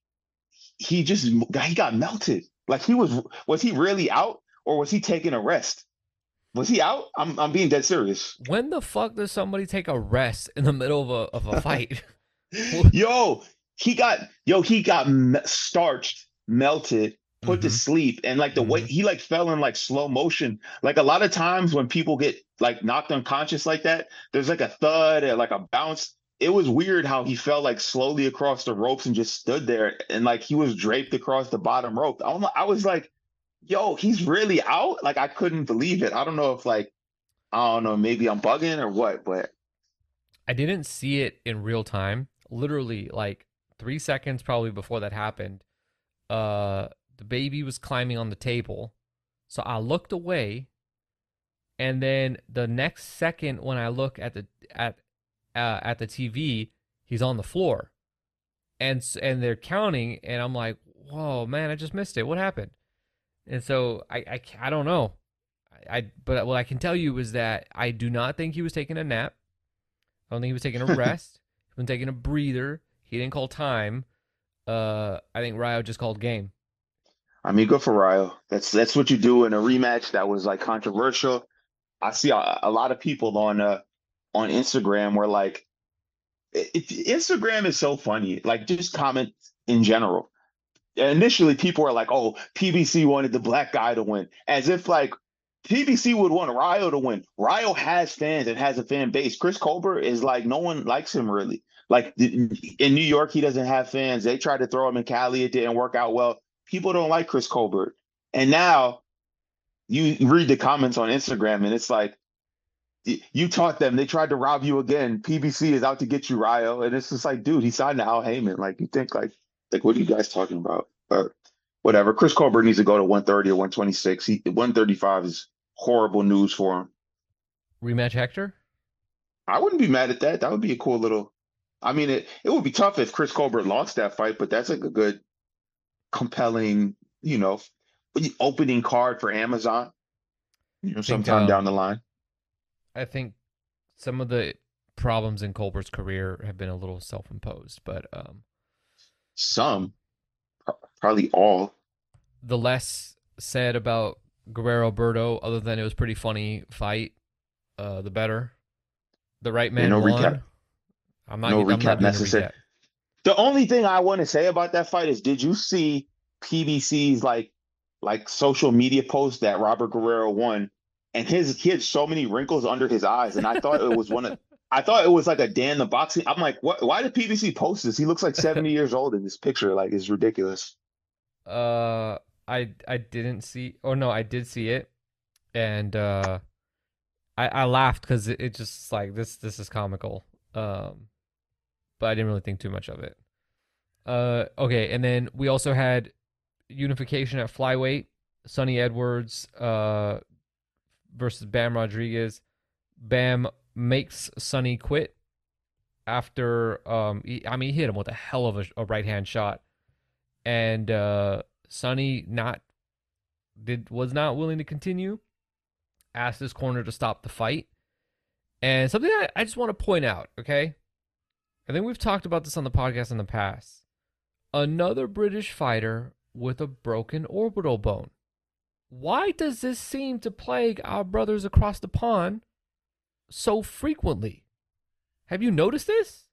he just he got melted. Like he was was he really out or was he taking a rest? Was he out? I'm I'm being dead serious. When the fuck does somebody take a rest in the middle of a of a fight? [LAUGHS] yo, he got yo he got starched, melted, put to Mhm. sleep, and like the way Mhm. he like fell in like slow motion. Like a lot of times when people get like knocked unconscious like that, there's like a thud or like a bounce. It was weird how he fell like slowly across the ropes and just stood there, and like he was draped across the bottom rope. I, don't I was like, yo, he's really out. Like I couldn't believe it. I don't know if like I don't know, maybe I'm bugging or what, but I didn't see it in real time. Literally, like three seconds probably before that happened, uh, the baby was climbing on the table, so I looked away, and then the next second when I look at the at uh, at the TV, he's on the floor, and and they're counting, and I'm like, whoa, man, I just missed it. What happened? And so I I, I don't know. I, I but what I can tell you is that I do not think he was taking a nap. I don't think he was taking a [LAUGHS] rest. he was taking a breather. He didn't call time. Uh, I think Rayo just called game. I mean, good for Rayo. That's that's what you do in a rematch that was like controversial. I see a, a lot of people on uh on Instagram were like, it- Instagram is so funny. Like, just comment in general. Initially, people were like, "Oh, PBC wanted the black guy to win," as if like PBC would want Rayo to win. Rayo has fans and has a fan base. Chris Colbert is like no one likes him really. Like in New York, he doesn't have fans. They tried to throw him in Cali. It didn't work out well. People don't like Chris Colbert. And now you read the comments on Instagram and it's like, you taught them. They tried to rob you again. PBC is out to get you, Rayo. And it's just like, dude, he signed to Al Haymon. Like, you think like, like, what are you guys talking about? But whatever. Chris Colbert needs to go to 130 or 126. He 135 is horrible news for him. Rematch Hector. I wouldn't be mad at that. That would be a cool little. I mean, it, it would be tough if Chris Colbert lost that fight, but that's like a good, compelling, you know, opening card for Amazon. You know, sometime um, down the line. I think some of the problems in Colbert's career have been a little self-imposed, but um, Some, probably all. the less said about Guerrero Berto, other than it was pretty funny fight, uh, the better. The right man no won. recap. I'm not. No I'm recap a necessary. recap. The only thing I want to say about that fight is, did you see PBC's like, like social media post that Robert Guerrero won, and his he had so many wrinkles under his eyes, and I thought it was one of I thought it was like a Dan the boxing. I'm like, what? Why did PBC post this? He looks like 70 years old in this picture. Like, it's ridiculous. Uh, I I didn't see. Oh no, I did see it, and uh, I I laughed because it, it just like this this is comical. Um, but I didn't really think too much of it. Uh, okay, and then we also had unification at flyweight. Sunny Edwards uh versus Bam Rodriguez. Bam makes Sunny quit after um he, I mean he hit him with a hell of a, a right hand shot, and uh Sunny not did was not willing to continue. Asked his corner to stop the fight, and something I, I just want to point out. Okay, I think we've talked about this on the podcast in the past. Another British fighter with a broken orbital bone. Why does this seem to plague our brothers across the pond so frequently? Have you noticed this?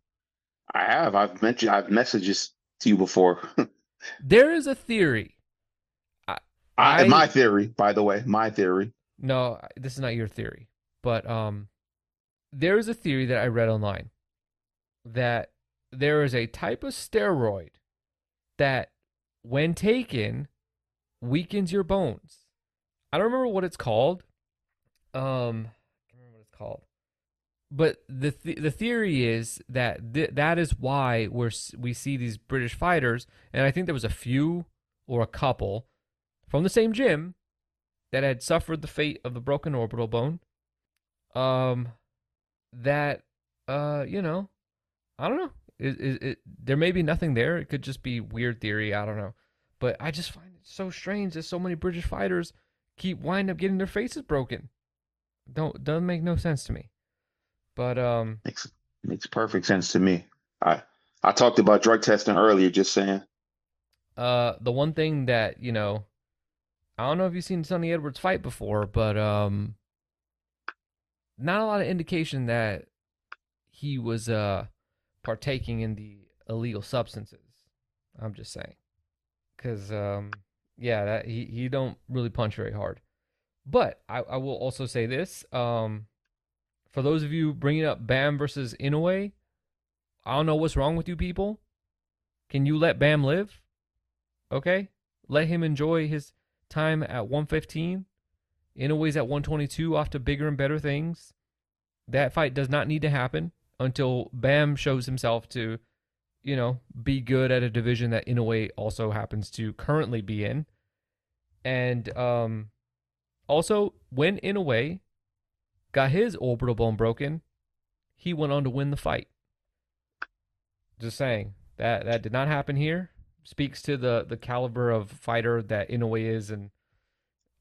I have. I've mentioned. I've messaged this to you before. [LAUGHS] there is a theory. I, I, my theory, by the way, my theory. No, this is not your theory, but um, there is a theory that I read online that there is a type of steroid that, when taken, weakens your bones. I don't remember what it's called. Um, I can't remember what it's called. But the th- the theory is that th- that is why we're we see these British fighters, and I think there was a few or a couple from the same gym that had suffered the fate of the broken orbital bone. Um, that uh, you know, I don't know. It, it, it, there may be nothing there. It could just be weird theory. I don't know. But I just find it so strange that so many British fighters keep wind up getting their faces broken. Don't doesn't make no sense to me. But um makes makes perfect sense to me. I I talked about drug testing earlier, just saying. Uh the one thing that, you know, I don't know if you've seen Sunny Edwards fight before, but um not a lot of indication that he was uh partaking in the illegal substances. I'm just saying. Cuz um yeah, that he he don't really punch very hard. But I, I will also say this: um, for those of you bringing up Bam versus Inoue, I don't know what's wrong with you people. Can you let Bam live? Okay, let him enjoy his time at 115. Inoue's at 122, off to bigger and better things. That fight does not need to happen until Bam shows himself to you know, be good at a division that Inoue also happens to currently be in. And um also when Inoue got his orbital bone broken, he went on to win the fight. Just saying. That that did not happen here. Speaks to the the caliber of fighter that Inoue is and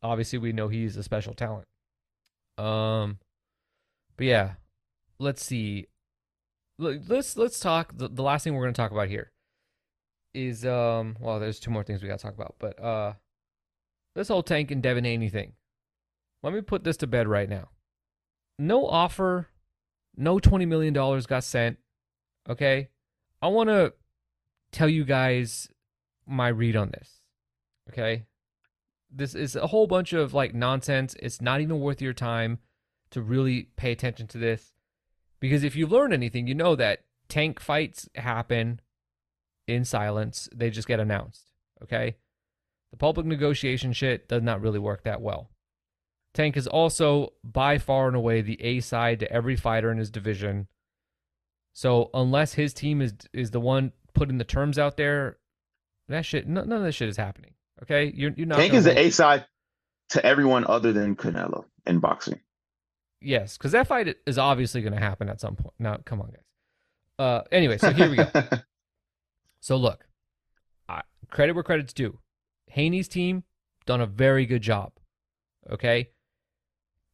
obviously we know he's a special talent. Um but yeah, let's see let's let's talk. The, the last thing we're going to talk about here is um. Well, there's two more things we got to talk about, but uh, this whole Tank and Devin Haney thing. Let me put this to bed right now. No offer, no twenty million dollars got sent. Okay, I want to tell you guys my read on this. Okay, this is a whole bunch of like nonsense. It's not even worth your time to really pay attention to this. Because if you learn anything, you know that tank fights happen in silence. They just get announced. Okay? The public negotiation shit does not really work that well. Tank is also by far and away the A side to every fighter in his division. So unless his team is is the one putting the terms out there, that shit none of this shit is happening. Okay? You're you're not Tank is the A side to everyone other than Canelo in boxing. Yes, because that fight is obviously going to happen at some point. Now, come on, guys. Uh, anyway, so here we go. [LAUGHS] so look, I, credit where credit's due. Haney's team done a very good job. Okay,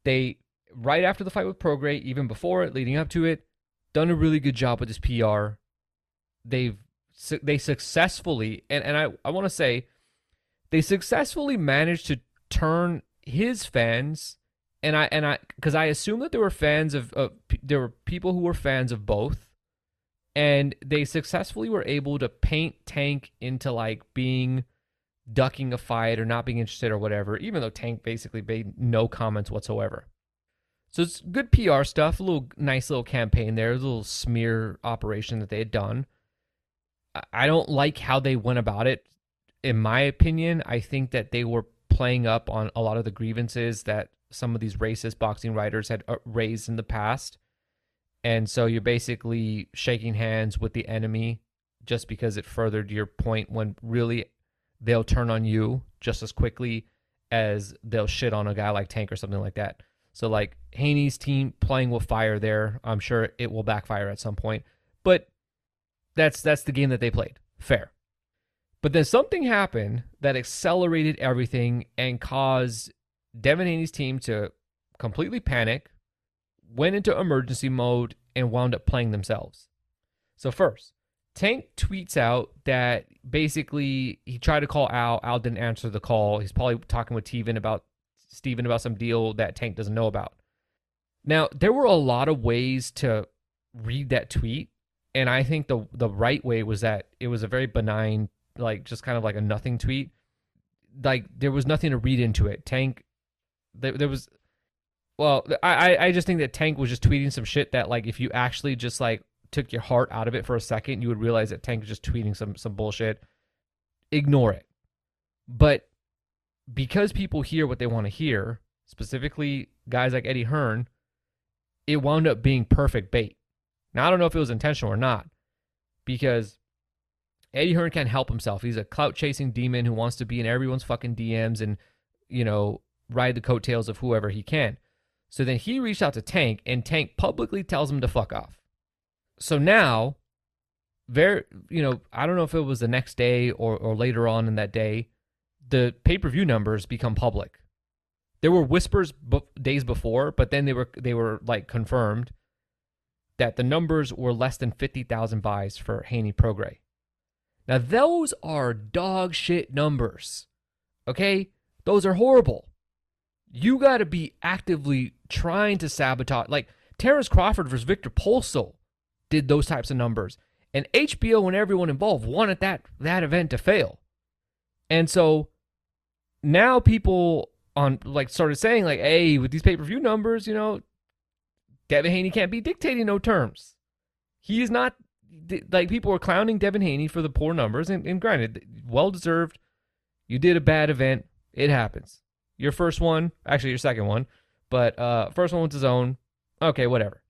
they right after the fight with Prograis, even before it, leading up to it, done a really good job with this PR. They've they successfully and and I I want to say they successfully managed to turn his fans and I and I because I assume that there were fans of, of there were people who were fans of both, and they successfully were able to paint Tank into like being ducking a fight or not being interested or whatever, even though Tank basically made no comments whatsoever. So it's good PR stuff, a little nice little campaign there, a little smear operation that they had done. I don't like how they went about it. In my opinion, I think that they were playing up on a lot of the grievances that some of these racist boxing writers had uh, raised in the past. And so you're basically shaking hands with the enemy just because it furthered your point when really they'll turn on you just as quickly as they'll shit on a guy like Tank or something like that. So like Haney's team playing with fire there, I'm sure it will backfire at some point. But that's that's the game that they played. Fair. But then something happened that accelerated everything and caused Devin Haney's team to completely panic, went into emergency mode, and wound up playing themselves. So first, Tank tweets out that basically he tried to call Al. Al didn't answer the call. He's probably talking with Steven about Steven about some deal that Tank doesn't know about. Now, there were a lot of ways to read that tweet, and I think the the right way was that it was a very benign, like just kind of like a nothing tweet. Like there was nothing to read into it. Tank, there, there was, well, I I just think that Tank was just tweeting some shit that like if you actually just like took your heart out of it for a second, you would realize that Tank is just tweeting some some bullshit. Ignore it. But because people hear what they want to hear, specifically guys like Eddie Hearn, it wound up being perfect bait. Now I don't know if it was intentional or not, because Eddie Hearn can't help himself. He's a clout chasing demon who wants to be in everyone's fucking DMs and, you know, ride the coattails of whoever he can. So then he reached out to Tank, and Tank publicly tells him to fuck off so now, very, you know, I don't know if it was the next day or, or later on in that day, the pay per view numbers become public. There were whispers b- days before, but then they were they were like confirmed that the numbers were less than fifty thousand buys for Haney Prograis. Now those are dog shit numbers. Okay, those are horrible. You got to be actively trying to sabotage. Like Terrence Crawford versus Victor Postol did those types of numbers. And HBO and everyone involved wanted that that event to fail. And so now people on like started saying like, hey, with these pay-per-view numbers, you know, Devin Haney can't be dictating no terms. He is not like people were clowning Devin Haney for the poor numbers, and, and granted, well deserved. You did a bad event. It happens. Your first one, actually your second one, but uh, first one was his own. Okay, whatever.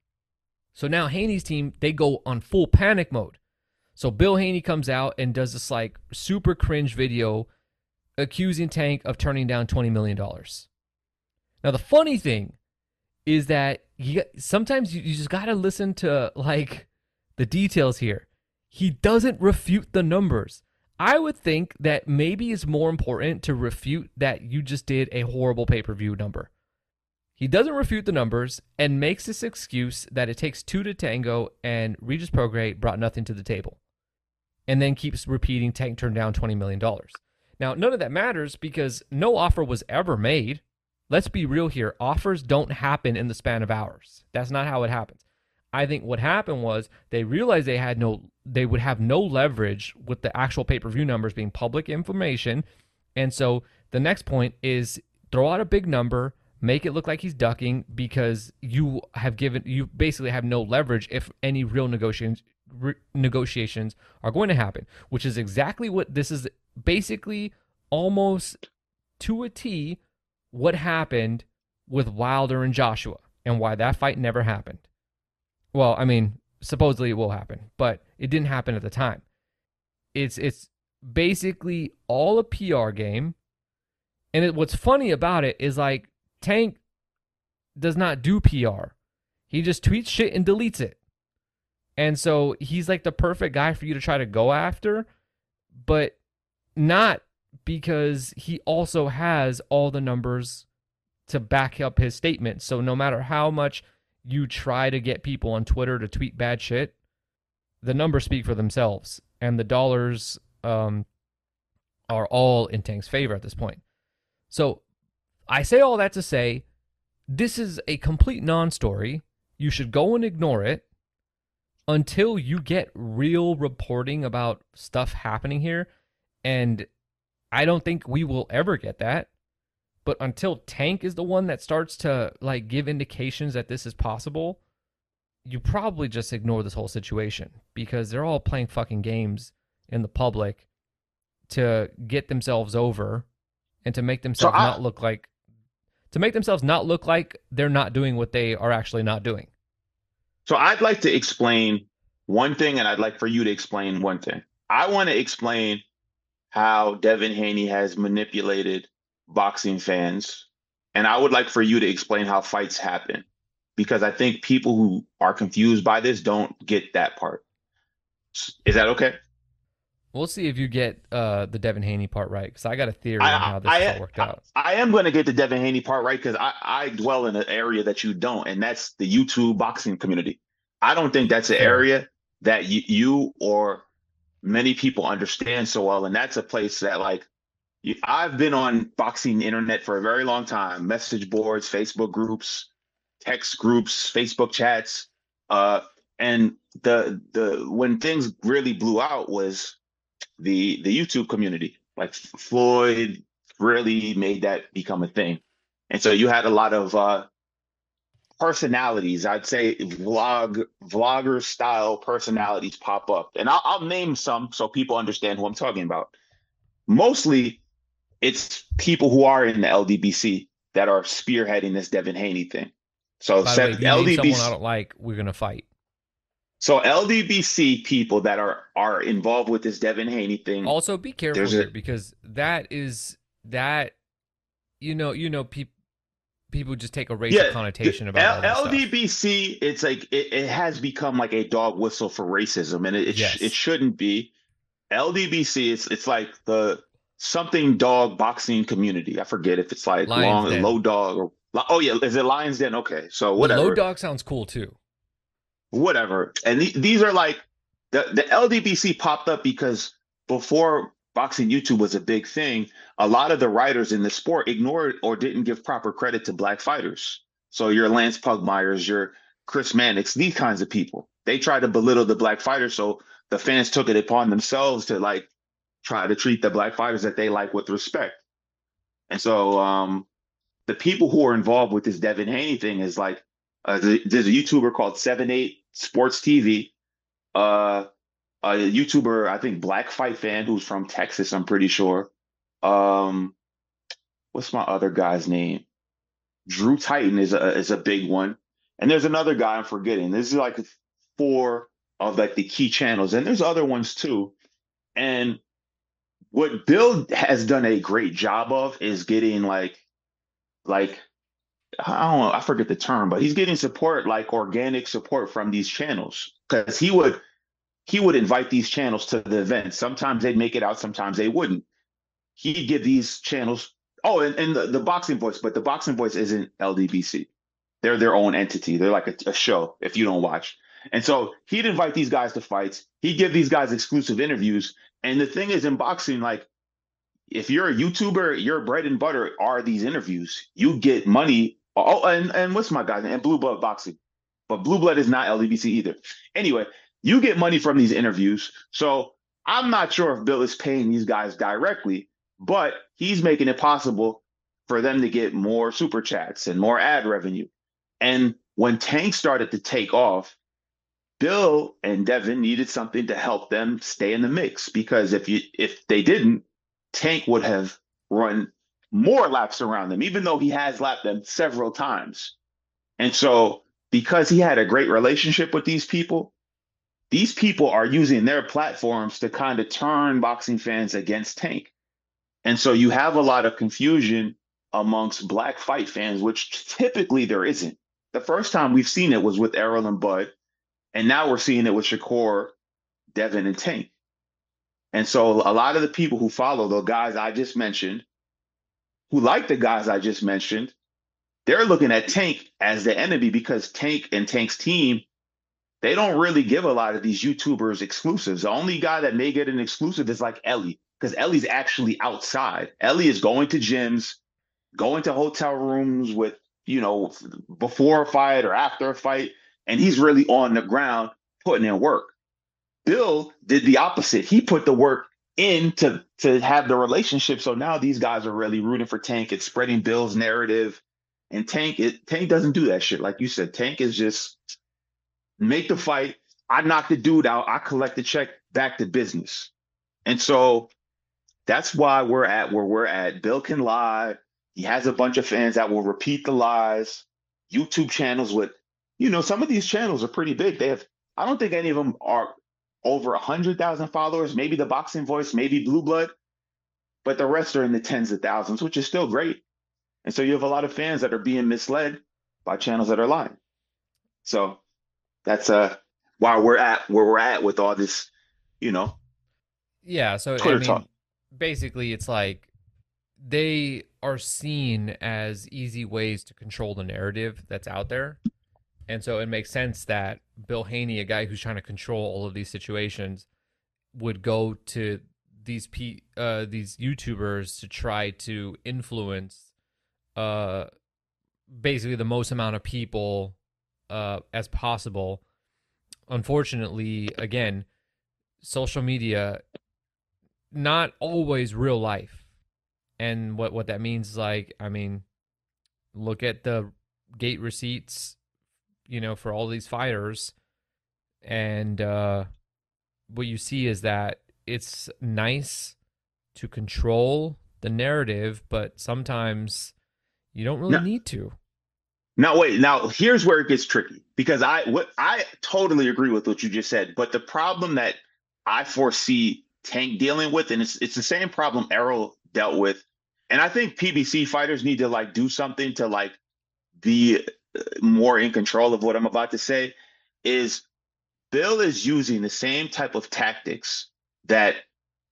So now Haney's team, they go on full panic mode. So Bill Haney comes out and does this like super cringe video accusing Tank of turning down $20 million. Now, the funny thing is that you, sometimes you, you just got to listen to like the details here. He doesn't refute the numbers. I would think that maybe it's more important to refute that you just did a horrible pay per view number. He doesn't refute the numbers and makes this excuse that it takes two to tango and Regis Prograis brought nothing to the table. And then keeps repeating Tank turned down $20 million. Now, none of that matters because no offer was ever made. Let's be real here. Offers don't happen in the span of hours. That's not how it happens. I think what happened was they realized they had no they would have no leverage with the actual pay-per-view numbers being public information. And so the next point is throw out a big number, make it look like he's ducking because you have given you basically have no leverage if any real negotiations re- negotiations are going to happen which is exactly what this is basically almost to a T what happened with Wilder and Joshua and why that fight never happened well i mean supposedly it will happen but it didn't happen at the time it's it's basically all a PR game and it, what's funny about it is like Tank does not do PR. He just tweets shit and deletes it. And so he's like the perfect guy for you to try to go after, but not because he also has all the numbers to back up his statement. So no matter how much you try to get people on Twitter to tweet bad shit, the numbers speak for themselves, and the dollars um, are all in Tank's favor at this point. So I say all that to say this is a complete non story. You should go and ignore it until you get real reporting about stuff happening here. And I don't think we will ever get that. But until Tank is the one that starts to like give indications that this is possible, you probably just ignore this whole situation because they're all playing fucking games in the public to get themselves over and to make themselves I- not look like to make themselves not look like they're not doing what they are actually not doing. So I'd like to explain one thing, and I'd like for you to explain one thing. I want to explain how Devin Haney has manipulated boxing fans, and I would like for you to explain how fights happen, because I think people who are confused by this don't get that part. Is that okay? We'll see if you get uh, the Devin Haney part right because I got a theory I- on how this I- all worked out. I am going to get the Devin Haney part right because I, I dwell in an area that you don't, and that's the YouTube boxing community. I don't think that's an area that you, you or many people understand so well, and that's a place that like I've been on boxing internet for a very long time, message boards, Facebook groups, text groups, Facebook chats, uh, and the the when things really blew out was the the YouTube community. Like Floyd really made that become a thing. And so you had a lot of uh personalities, I'd say vlog vlogger style personalities pop up. And I'll, I'll name some so people understand who I'm talking about. Mostly it's people who are in the LDBC that are spearheading this Devin Haney thing. So By way, if you name LDBC someone I don't like, we're gonna fight. so LDBC people that are are involved with this Devin Haney thing. Also, be careful a- here because that is that you know you know people people just take a racial Yeah, connotation about L-. LDBC, it's like it, it has become like a dog whistle for racism, and it it, sh- it shouldn't be. LDBC, it's it's like the something dog boxing community. I forget if it's like Lions long Den. low dog or oh yeah, is it Lions Den? Okay, so Well, whatever, Low dog sounds cool too. whatever. And the, these are like the the LDBC popped up because before boxing YouTube was a big thing, a lot of the writers in the sport ignored or didn't give proper credit to black fighters. So your Lance Pugmires, your Chris Mannix, these kinds of people, they tried to belittle the black fighters. So the fans took it upon themselves to like try to treat the black fighters that they like with respect. And so um, the people who are involved with this Devin Haney thing is like uh, there's a YouTuber called Seven Eight Sports TV, uh, a YouTuber I think Black Fight Fan who's from Texas, I'm pretty sure. Um, what's my other guy's name? Drew Titan is a is a big one, and there's another guy I'm forgetting. This is like four of like the key channels, and there's other ones too. And what Bill has done a great job of is getting like like I don't know, I forget the term, but he's getting support like organic support from these channels because he would he would invite these channels to the event. Sometimes they'd make it out, sometimes they wouldn't. He'd give these channels oh, and, and the, the boxing voice, but the boxing voice isn't LDBC. They're their own entity. They're like a, a show if you don't watch. And so he'd invite these guys to fights. He'd give these guys exclusive interviews. And the thing is in boxing, like if you're a YouTuber, your bread and butter are these interviews. You get money. Oh, and, and what's my guy? And Blue Blood Boxing. But Blue Blood is not LDBC either. Anyway, you get money from these interviews. So I'm not sure if Bill is paying these guys directly, but he's making it possible for them to get more super chats and more ad revenue. And when Tank started to take off, Bill and Devin needed something to help them stay in the mix because if you if they didn't, Tank would have run more laps around them, even though he has lapped them several times. And so, because he had a great relationship with these people, these people are using their platforms to kind of turn boxing fans against Tank. And so, you have a lot of confusion amongst black fight fans, which typically there isn't. The first time we've seen it was with Errol and Bud, and now we're seeing it with Shakur, Devin, and Tank. And so a lot of the people who follow the guys I just mentioned, who like the guys I just mentioned, they're looking at Tank as the enemy because Tank and Tank's team, they don't really give a lot of these YouTubers exclusives. The only guy that may get an exclusive is like Ellie, because Ellie's actually outside. Ellie is going to gyms, going to hotel rooms with, you know, before a fight or after a fight, and he's really on the ground putting in work. Bill did the opposite. He put the work in to to have the relationship. So now these guys are really rooting for Tank. It's spreading Bill's narrative. And Tank, it Tank doesn't do that shit. Like you said, Tank is just make the fight. I knock the dude out. I collect the check. Back to business. And so that's why we're at where we're at. Bill can lie. He has a bunch of fans that will repeat the lies. YouTube channels with, you know, some of these channels are pretty big. They have, I don't think any of them are over a hundred thousand followers. Maybe the Boxing Voice, maybe Blue Blood, but the rest are in the tens of thousands, which is still great. And so you have a lot of fans that are being misled by channels that are lying. So that's uh why we're at where we're at with all this, you know. Yeah, so Twitter I mean, talk. basically it's like they are seen as easy ways to control the narrative that's out there. And so it makes sense that Bill Haney, a guy who's trying to control all of these situations, would go to these uh, these YouTubers to try to influence uh basically the most amount of people uh as possible. Unfortunately, again, social media not always real life. And what what that means is like, I mean, look at the gate receipts, you know, for all these fighters and uh what you see is that it's nice to control the narrative, but sometimes you don't really No. need to. Now wait, now here's where it gets tricky because I what I totally agree with what you just said, but the problem that I foresee Tank dealing with, and it's it's the same problem Errol dealt with, and I think PBC fighters need to like do something to like be uh, more in control of what I'm about to say. Is Bill is using the same type of tactics that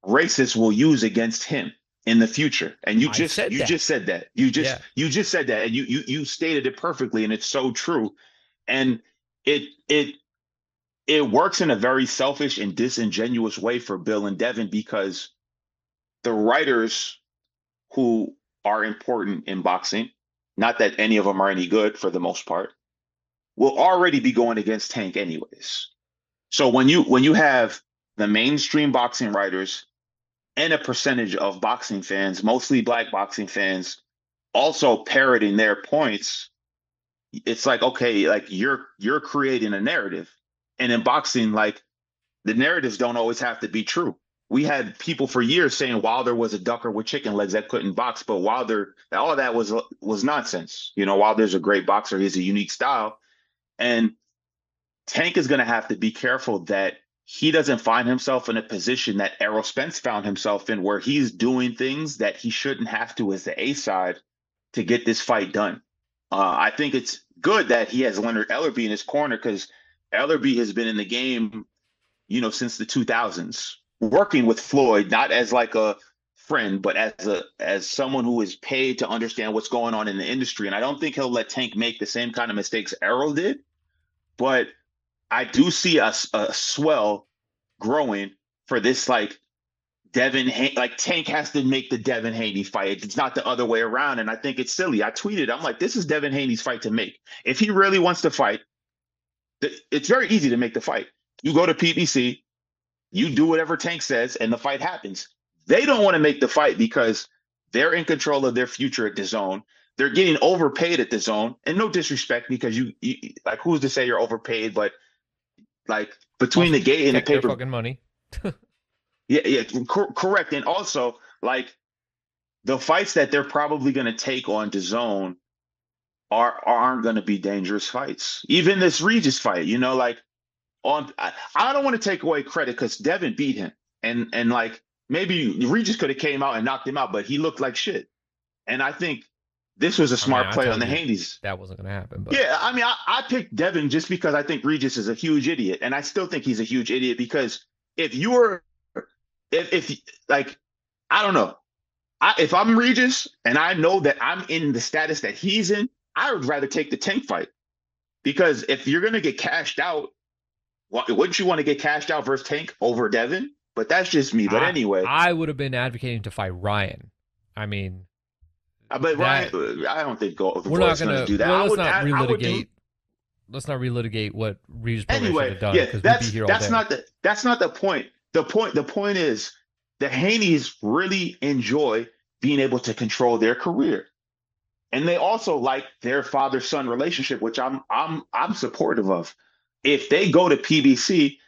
racists will use against him in the future. And you I just said you that. just said that. You just Yeah. you just said that and you you you stated it perfectly and it's so true. And it it it works in a very selfish and disingenuous way for Bill and Devin because the writers who are important in boxing, not that any of them are any good for the most part, will already be going against Tank anyways. So when you when you have the mainstream boxing writers and a percentage of boxing fans, mostly black boxing fans, also parroting their points, it's like okay, like you're you're creating a narrative. And in boxing, like the narratives don't always have to be true. We had people for years saying Wilder was a ducker with chicken legs that couldn't box, but Wilder, all that was was nonsense. You know, Wilder's a great boxer, he's a unique style, and Tank is going to have to be careful that he doesn't find himself in a position that Errol Spence found himself in, where he's doing things that he shouldn't have to as the A side to get this fight done. Uh, I think it's good that he has Leonard Ellerby in his corner because Ellerby has been in the game, you know, since the 2000s, working with Floyd, not as like a friend, but as a as someone who is paid to understand what's going on in the industry. And I don't think he'll let Tank make the same kind of mistakes Errol did, but I do see a swell growing for this like Devin Han- like Tank has to make the Devin Haney fight. It's not the other way around, and I think it's silly. I tweeted, I'm like, this is Devin Haney's fight to make. If he really wants to fight, th- it's very easy to make the fight. You go to PBC, you do whatever Tank says, and the fight happens. They don't want to make the fight because they're in control of their future at DAZN. They're getting overpaid at DAZN, and no disrespect because you, you like who's to say you're overpaid, but like between the gate and the paper, fucking money. [LAUGHS] yeah, yeah, cor- correct. And also, like the fights that they're probably going to take on DAZN are aren't going to be dangerous fights. Even this Regis fight, you know, like on I, I don't want to take away credit because Devin beat him, and and like maybe Regis could have came out and knocked him out, but he looked like shit. And I think this was a smart I play on the Haneys. That wasn't gonna happen. But Yeah, I mean, I, I picked Devin just because I think Regis is a huge idiot, and I still think he's a huge idiot because if you're, if if like, I don't know, I if I'm Regis and I know that I'm in the status that he's in, I would rather take the tank fight because if you're gonna get cashed out, wouldn't you want to get cashed out versus Tank over Devin? But that's just me. But I- anyway, I would have been advocating to fight Ryan. I mean, Uh, but that- Ryan, I don't think go, we're not gonna, do that. well, I let's would- not I do- relitigate. Let's not relitigate what Regis Prograis should have done yeah, because we'd that's be here all that's not the that's not the point. The point the point is the Haney's really enjoy being able to control their career. And they also like their father-son relationship, which I'm I'm I'm supportive of. If they go to PBC,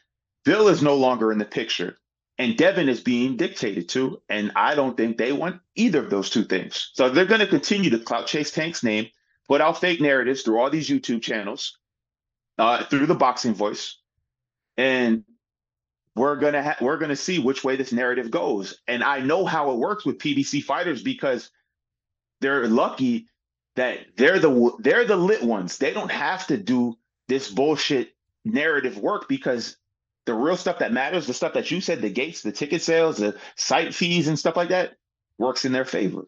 Bill is no longer in the picture and Devin is being dictated to. And I don't think they want either of those two things. So they're going to continue to clout chase Tank's name, put out fake narratives through all these YouTube channels, uh, through the boxing voice. And we're gonna ha- we're gonna see which way this narrative goes. And I know how it works with PBC fighters because they're lucky that they're the they're the lit ones. They don't have to do this bullshit narrative work because the real stuff that matters, the stuff that you said, the gates, the ticket sales, the site fees and stuff like that, works in their favor.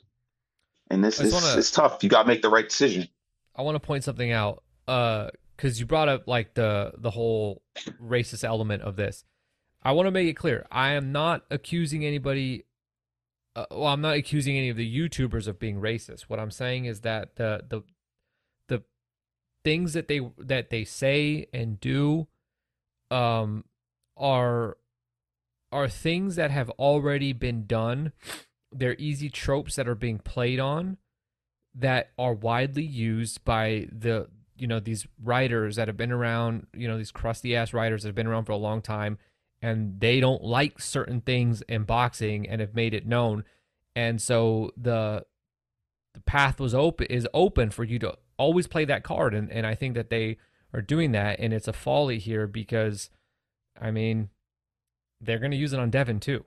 And this is it's tough. You got to make the right decision. I want to point something out uh cuz you brought up like the the whole racist element of this. I want to make it clear. I am not accusing anybody uh, well, I'm not accusing any of the YouTubers of being racist. What I'm saying is that the the things that they that they say and do um are are things that have already been done. They're easy tropes that are being played on that are widely used by the you know these writers that have been around, you know, these crusty ass writers that have been around for a long time and they don't like certain things in boxing and have made it known. And so the the path was open is open for you to always play that card and, and I think that they are doing that and it's a folly here because I mean, they're going to use it on Devin too.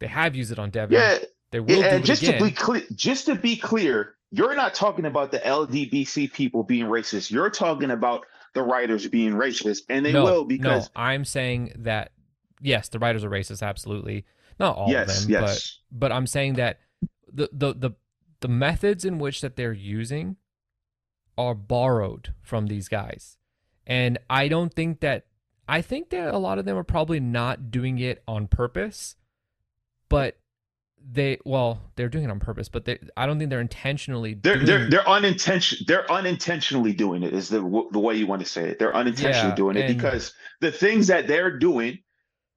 They have used it on Devin. Yeah, they will. Yeah, and just again. to be clear, just to be clear, you're not talking about the LDBC people being racist. You're talking about the writers being racist, and they no, will because no, I'm saying that yes, the writers are racist. Absolutely, not all yes, of them, yes. but but I'm saying that the the the the methods in which that they're using are borrowed from these guys, and I don't think that I think that a lot of them are probably not doing it on purpose, but they well they're doing it on purpose but they i don't think they're intentionally they're they're they're unintentional they're unintentionally doing it is the the way you want to say it. They're unintentionally yeah, doing it because the things that they're doing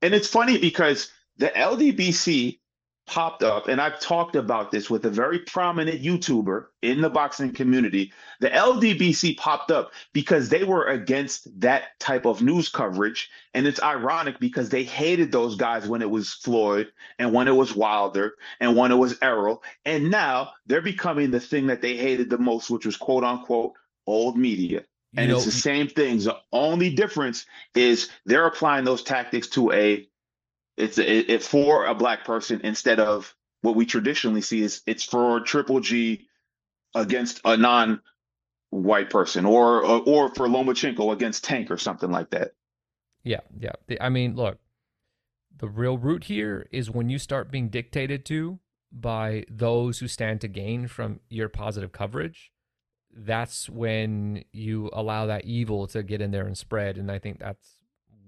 and it's funny because the ldbc popped up, and I've talked about this with a very prominent YouTuber in the boxing community. The LDBC popped up because they were against that type of news coverage. And it's ironic because they hated those guys when it was Floyd and when it was Wilder and when it was Errol. And now they're becoming the thing that they hated the most, which was quote unquote old media. And you know, it's the same things. The only difference is they're applying those tactics to a it's it, it for a black person instead of what we traditionally see is it's for Triple G against a non white person or or for Lomachenko against Tank or something like that. Yeah, yeah. I mean, look, the real root here is when you start being dictated to by those who stand to gain from your positive coverage. That's when you allow that evil to get in there and spread, and I think that's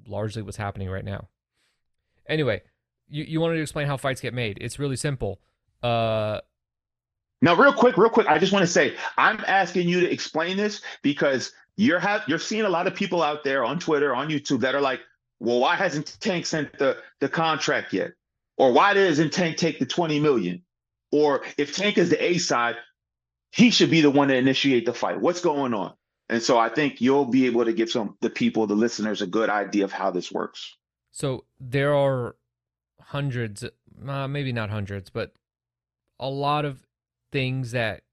largely what's happening right now. Anyway, you, you wanted to explain how fights get made. It's really simple. Uh, now, real quick, real quick, I just want to say I'm asking you to explain this because you're have you're seeing a lot of people out there on Twitter, on YouTube that are like, well, why hasn't Tank sent the the contract yet? Or why doesn't Tank take the 20 million? Or if Tank is the A side, he should be the one to initiate the fight. What's going on? And so I think you'll be able to give some the people, the listeners, a good idea of how this works. So there are hundreds, uh, maybe not hundreds, but a lot of things that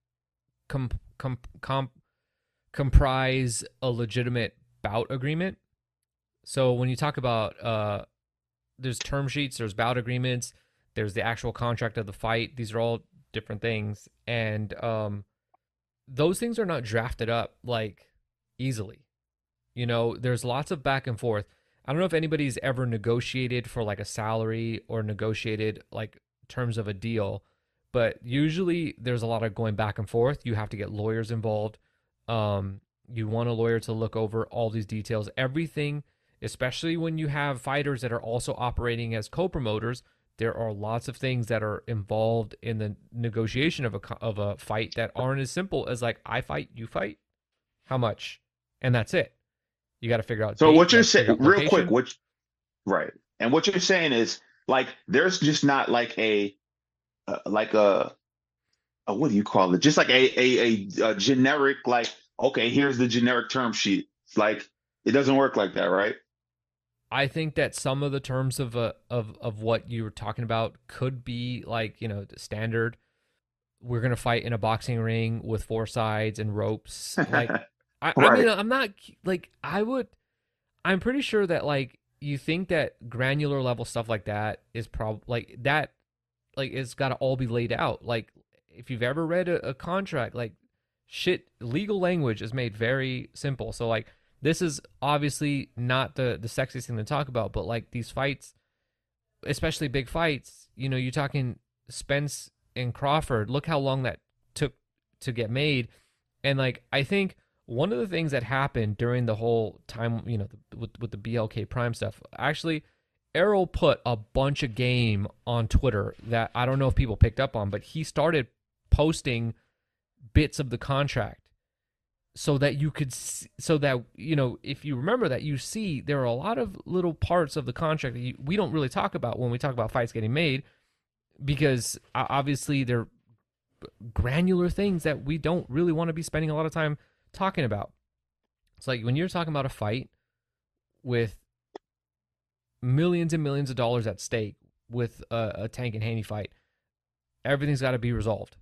com- com- com- comprise a legitimate bout agreement. So when you talk about uh, there's term sheets, there's bout agreements, there's the actual contract of the fight. These are all different things, and um, those things are not drafted up like easily. You know, there's lots of back and forth. I don't know if anybody's ever negotiated for like a salary or negotiated like terms of a deal, but usually there's a lot of going back and forth. You have to get lawyers involved. Um, you want a lawyer to look over all these details, everything, especially when you have fighters that are also operating as co-promoters. There are lots of things that are involved in the negotiation of a of a fight that aren't as simple as like I fight, you fight, how much, and that's it. You got to figure out. So date, what you're saying, real quick, what, right? And what you're saying is Like there's just not like a uh, like a, a what do you call it? Just like a, a a a generic like okay, here's the generic term sheet. Like it doesn't work like that, right? I think that some of the terms of uh, of of what you were talking about could be like you know standard. We're gonna fight in a boxing ring with four sides and ropes. Like [LAUGHS] I, I mean, I'm not like I would. I'm pretty sure that like you think that granular level stuff like that is prob like that like it's got to all be laid out. Like if you've ever read a, a contract, like shit, legal language is made very simple. So like this is obviously not the the sexiest thing to talk about, but like these fights, especially big fights, you know, you're talking Spence and Crawford. Look how long that took to get made, and like I think one of the things that happened during the whole time, you know, with with the BLK Prime stuff, actually. Errol put a bunch of game on Twitter that I don't know if people picked up on, but he started posting bits of the contract so that you could s so that you know if you remember that you see there are a lot of little parts of the contract that you, we don't really talk about when we talk about fights getting made because obviously they're granular things that we don't really want to be spending a lot of time talking about it's like when you're talking about a fight with millions and millions of dollars at stake with a, a tank and haney fight everything's got to be resolved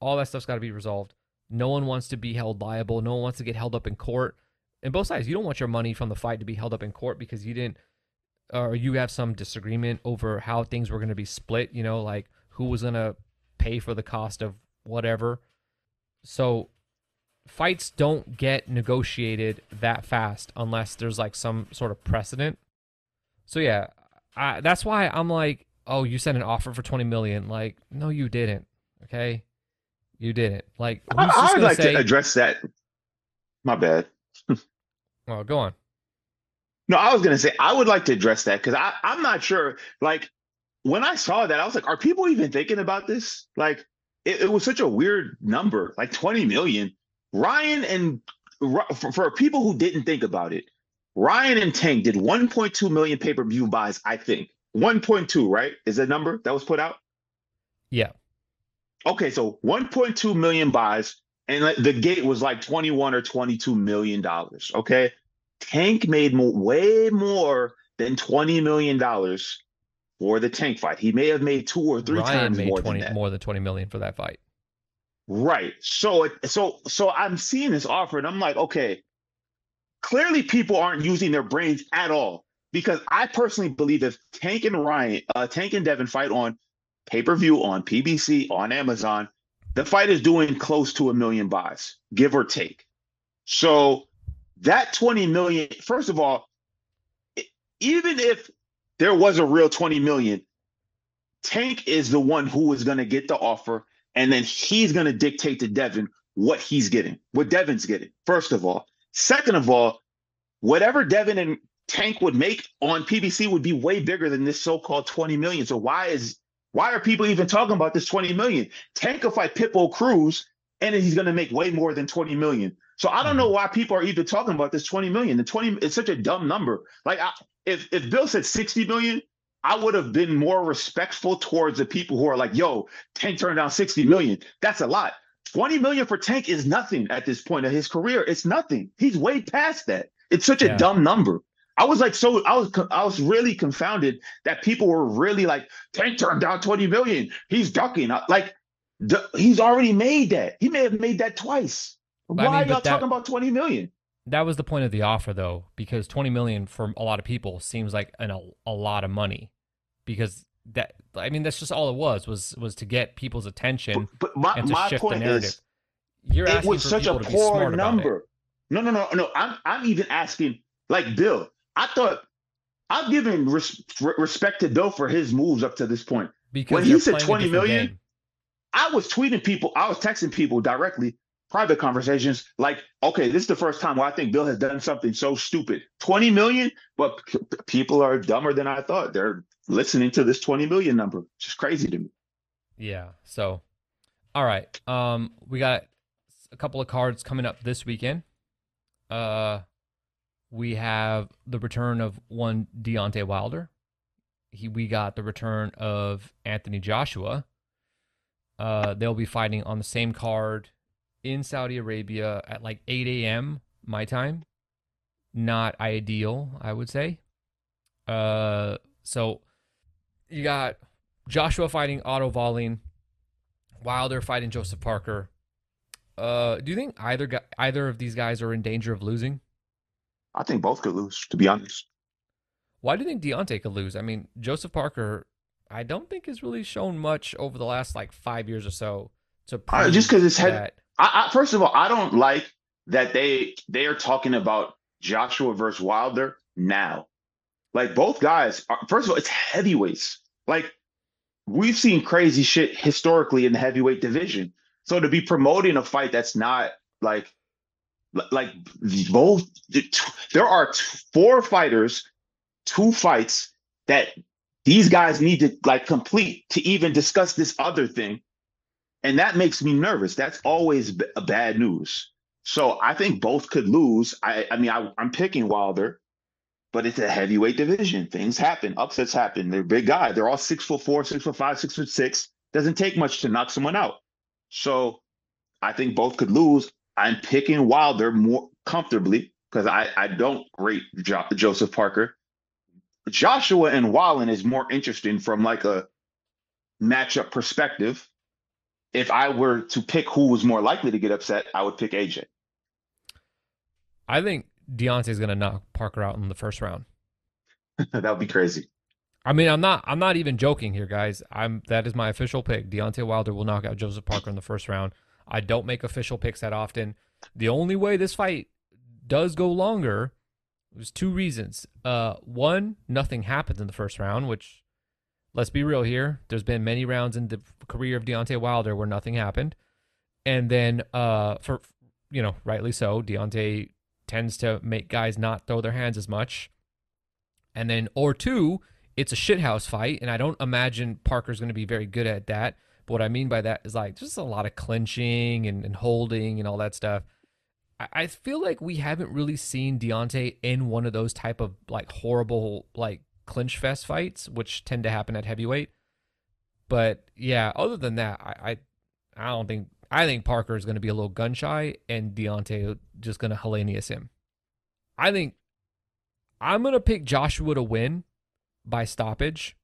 all that stuff's got to be resolved no one wants to be held liable. No one wants to get held up in court. And both sides, you don't want your money from the fight to be held up in court because you didn't, or you have some disagreement over how things were going to be split. You know, like who was going to pay for the cost of whatever. So fights don't get negotiated that fast unless there's like some sort of precedent. So yeah, I, that's why I'm like, oh, you sent an offer for 20 million. Like, no, you didn't. Okay. You didn't. Like, I, I would like say, to address that. My bad. [LAUGHS] well, go on. No, I was gonna say I would like to address that because I I'm not sure. Like when I saw that, I was like, are people even thinking about this? Like it, it was such a weird number, like 20 million. Ryan and for, for people who didn't think about it, Ryan and Tank did 1.2 million pay per view buys. I think 1.2, right? Is that number that was put out? Yeah. Okay, so 1.2 million buys, and the gate was like 21 or 22 million dollars. Okay, Tank made way more than 20 million dollars for the Tank fight. He may have made two or three Ryan times made more 20 than that. more than 20 million for that fight. Right. So it, so so I'm seeing this offer, and I'm like, okay, clearly people aren't using their brains at all because I personally believe if Tank and Ryan, uh, Tank and Devin fight on pay per view on PBC on Amazon, the fight is doing close to a million buys, give or take. So that 20 million, first of all, even if there was a real 20 million, Tank is the one who is going to get the offer, and then he's going to dictate to Devin what he's getting, what Devin's getting, first of all. Second of all, whatever Devin and Tank would make on PBC would be way bigger than this so-called 20 million. So why is why are people even talking about this 20 million? Tank will fight Pitbull Cruz, and he's going to make way more than 20 million. So I don't know mm-hmm. why people are even talking about this 20 million. The 20 it's such a dumb number. Like I, if if Bill said 60 million, I would have been more respectful towards the people who are like, "Yo, Tank turned down 60 million. That's a lot." 20 million for Tank is nothing at this point of his career. It's nothing. He's way past that. It's such a dumb number. I was like, so I was I was really confounded that people were really like, Tank turned down 20 million. He's ducking. Like, the, he's already made that. He may have made that twice. Why I mean, are y'all that- talking about 20 million? That was the point of the offer though, because 20 million for a lot of people seems like an, a, a lot of money because that I mean that's just all it was was was to get people's attention But, but my, and to my shift the narrative. is, You're it asking was for such a people to be poor smart about it. number. No, no, no, no. I'm I'm even asking, like Bill. I thought I'm giving res- re- respect to Bill for his moves up to this point. because When he said playing a 20 different million, game. I was tweeting people, I was texting people directly, private conversations, like, okay, this is the first time where I think Bill has done something so stupid. 20 million, but p- people are dumber than I thought. They're listening to this 20 million number. It's just crazy to me. Yeah. So, all right. Um, we got a couple of cards coming up this weekend. Uh, we have the return of one Deontay Wilder. he we got the return of Anthony Joshua. Uh, they'll be fighting on the same card in Saudi Arabia at like 8 a.m. my time. Not ideal, I would say. Uh, so you got Joshua fighting Otto Wallin, Wilder fighting Joseph Parker. Uh, do you think either guy, either of these guys are in danger of losing? I think both could lose, to be honest. Why do you think Deontay could lose? I mean, Joseph Parker, I don't think has really shown much over the last like five years or so to Uh, just because it's head. I, I, first of all, I don't like that they they are talking about Joshua versus Wilder now. Like both guys. Are, first of all, it's heavyweights. Like we've seen crazy shit historically in the heavyweight division. So to be promoting a fight that's not like like both there are four fighters, two fights that these guys need to like complete to even discuss this other thing. And that makes me nervous. That's always b- bad news. So I think both could lose. I, I mean, I, I'm picking Wilder, but it's a heavyweight division. Things happen, upsets happen. They're big guys. They're all six foot four, six foot five, six foot six. Doesn't take much to knock someone out. So I think both could lose. I'm picking Wilder more comfortably because I, I don't rate jo- Joseph Parker. Joshua and Wallin is more interesting from like a matchup perspective. If I were to pick who was more likely to get upset, I would pick AJ. I think Deontay's gonna knock Parker out in the first round. [LAUGHS] that would be crazy. I mean, I'm not. I'm not even joking here, guys. I'm. That is my official pick. Deontay Wilder will knock out Joseph Parker in the first round. I don't make official picks that often. The only way this fight does go longer there's two reasons. Uh, one, nothing happens in the first round, which, let's be real here, there's been many rounds in the career of Deontay Wilder where nothing happened, and then, uh, for you know, rightly so, Deontay tends to make guys not throw their hands as much, and then or two, it's a shithouse fight, and I don't imagine Parker's going to be very good at that. But what I mean by that is like just a lot of clinching and, and holding and all that stuff. I, I feel like we haven't really seen Deontay in one of those type of like horrible like clinch fest fights, which tend to happen at heavyweight. But yeah, other than that, I I, I don't think I think Parker is going to be a little gun shy, and Deontay just going to Helenius him. I think I'm going to pick Joshua to win by stoppage,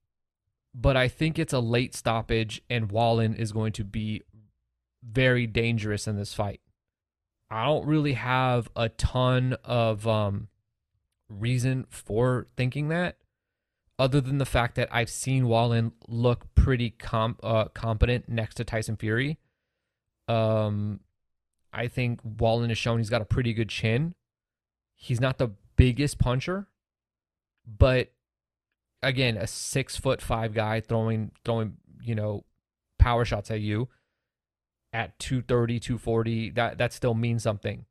but I think it's a late stoppage, and Wallin is going to be very dangerous in this fight. I don't really have a ton of um, reason for thinking that, other than the fact that I've seen Wallin look pretty com- uh, competent next to Tyson Fury. Um, I think Wallin has shown he's got a pretty good chin. He's not the biggest puncher, but again, a six foot five guy throwing throwing you know power shots at you at 230 240 that that still means something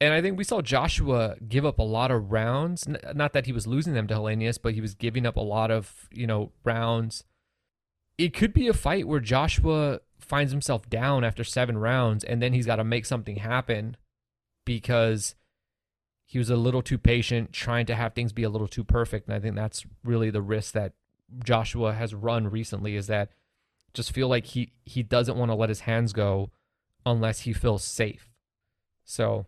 and i think we saw joshua give up a lot of rounds. Not that he was losing them to Helenius but he was giving up a lot of you know rounds. It could be a fight where joshua finds himself down after seven rounds and then he's got to make something happen because he was a little too patient trying to have things be a little too perfect. And i think that's really the risk that joshua has run recently is that just feel like he he doesn't want to let his hands go unless he feels safe. So,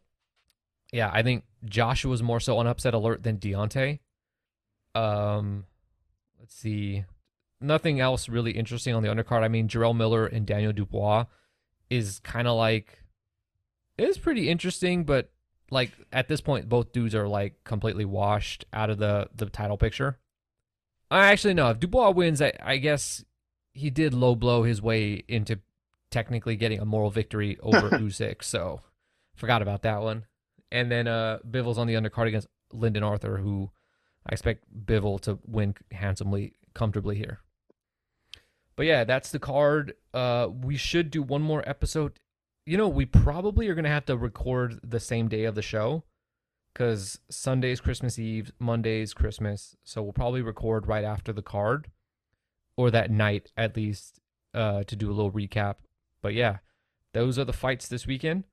yeah, I think Joshua's more so on upset alert than Deontay. Um, let's see, nothing else really interesting on the undercard. I mean, Jarrell Miller and Daniel Dubois is kind of like it is pretty interesting, but like at this point, both dudes are like completely washed out of the the title picture. I actually no. If Dubois wins, I, I guess he did low blow his way into technically getting a moral victory over [LAUGHS] Usyk, so forgot about that one. And then uh Bivol's on the undercard against Lyndon Arthur, who I expect Bivol to win handsomely, comfortably here. But yeah, that's the card. Uh we should do one more episode. You know, we probably are gonna have to record the same day of the show. Cause Sunday's Christmas Eve, Monday's Christmas. So we'll probably record right after the card or that night at least uh, to do a little recap. But yeah, those are the fights this weekend.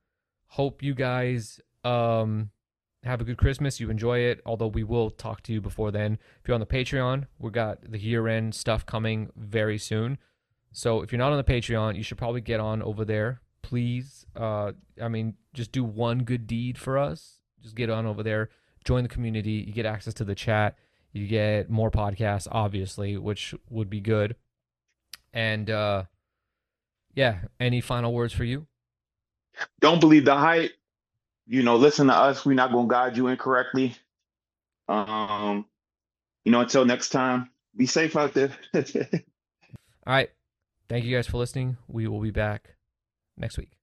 Hope you guys um, have a good Christmas. You enjoy it. Although we will talk to you before then. If you're on the Patreon, we got the year end stuff coming very soon. So if you're not on the Patreon, you should probably get on over there. Please, uh, I mean, just do one good deed for us. Just get on over there, join the community. You get access to the chat. You get more podcasts, obviously, which would be good. And uh, yeah, any final words for you? Don't believe the hype. You know, listen to us. We're not gonna guide you incorrectly. Um, you know, until next time, be safe out there. [LAUGHS] All right. Thank you guys for listening. We will be back next week.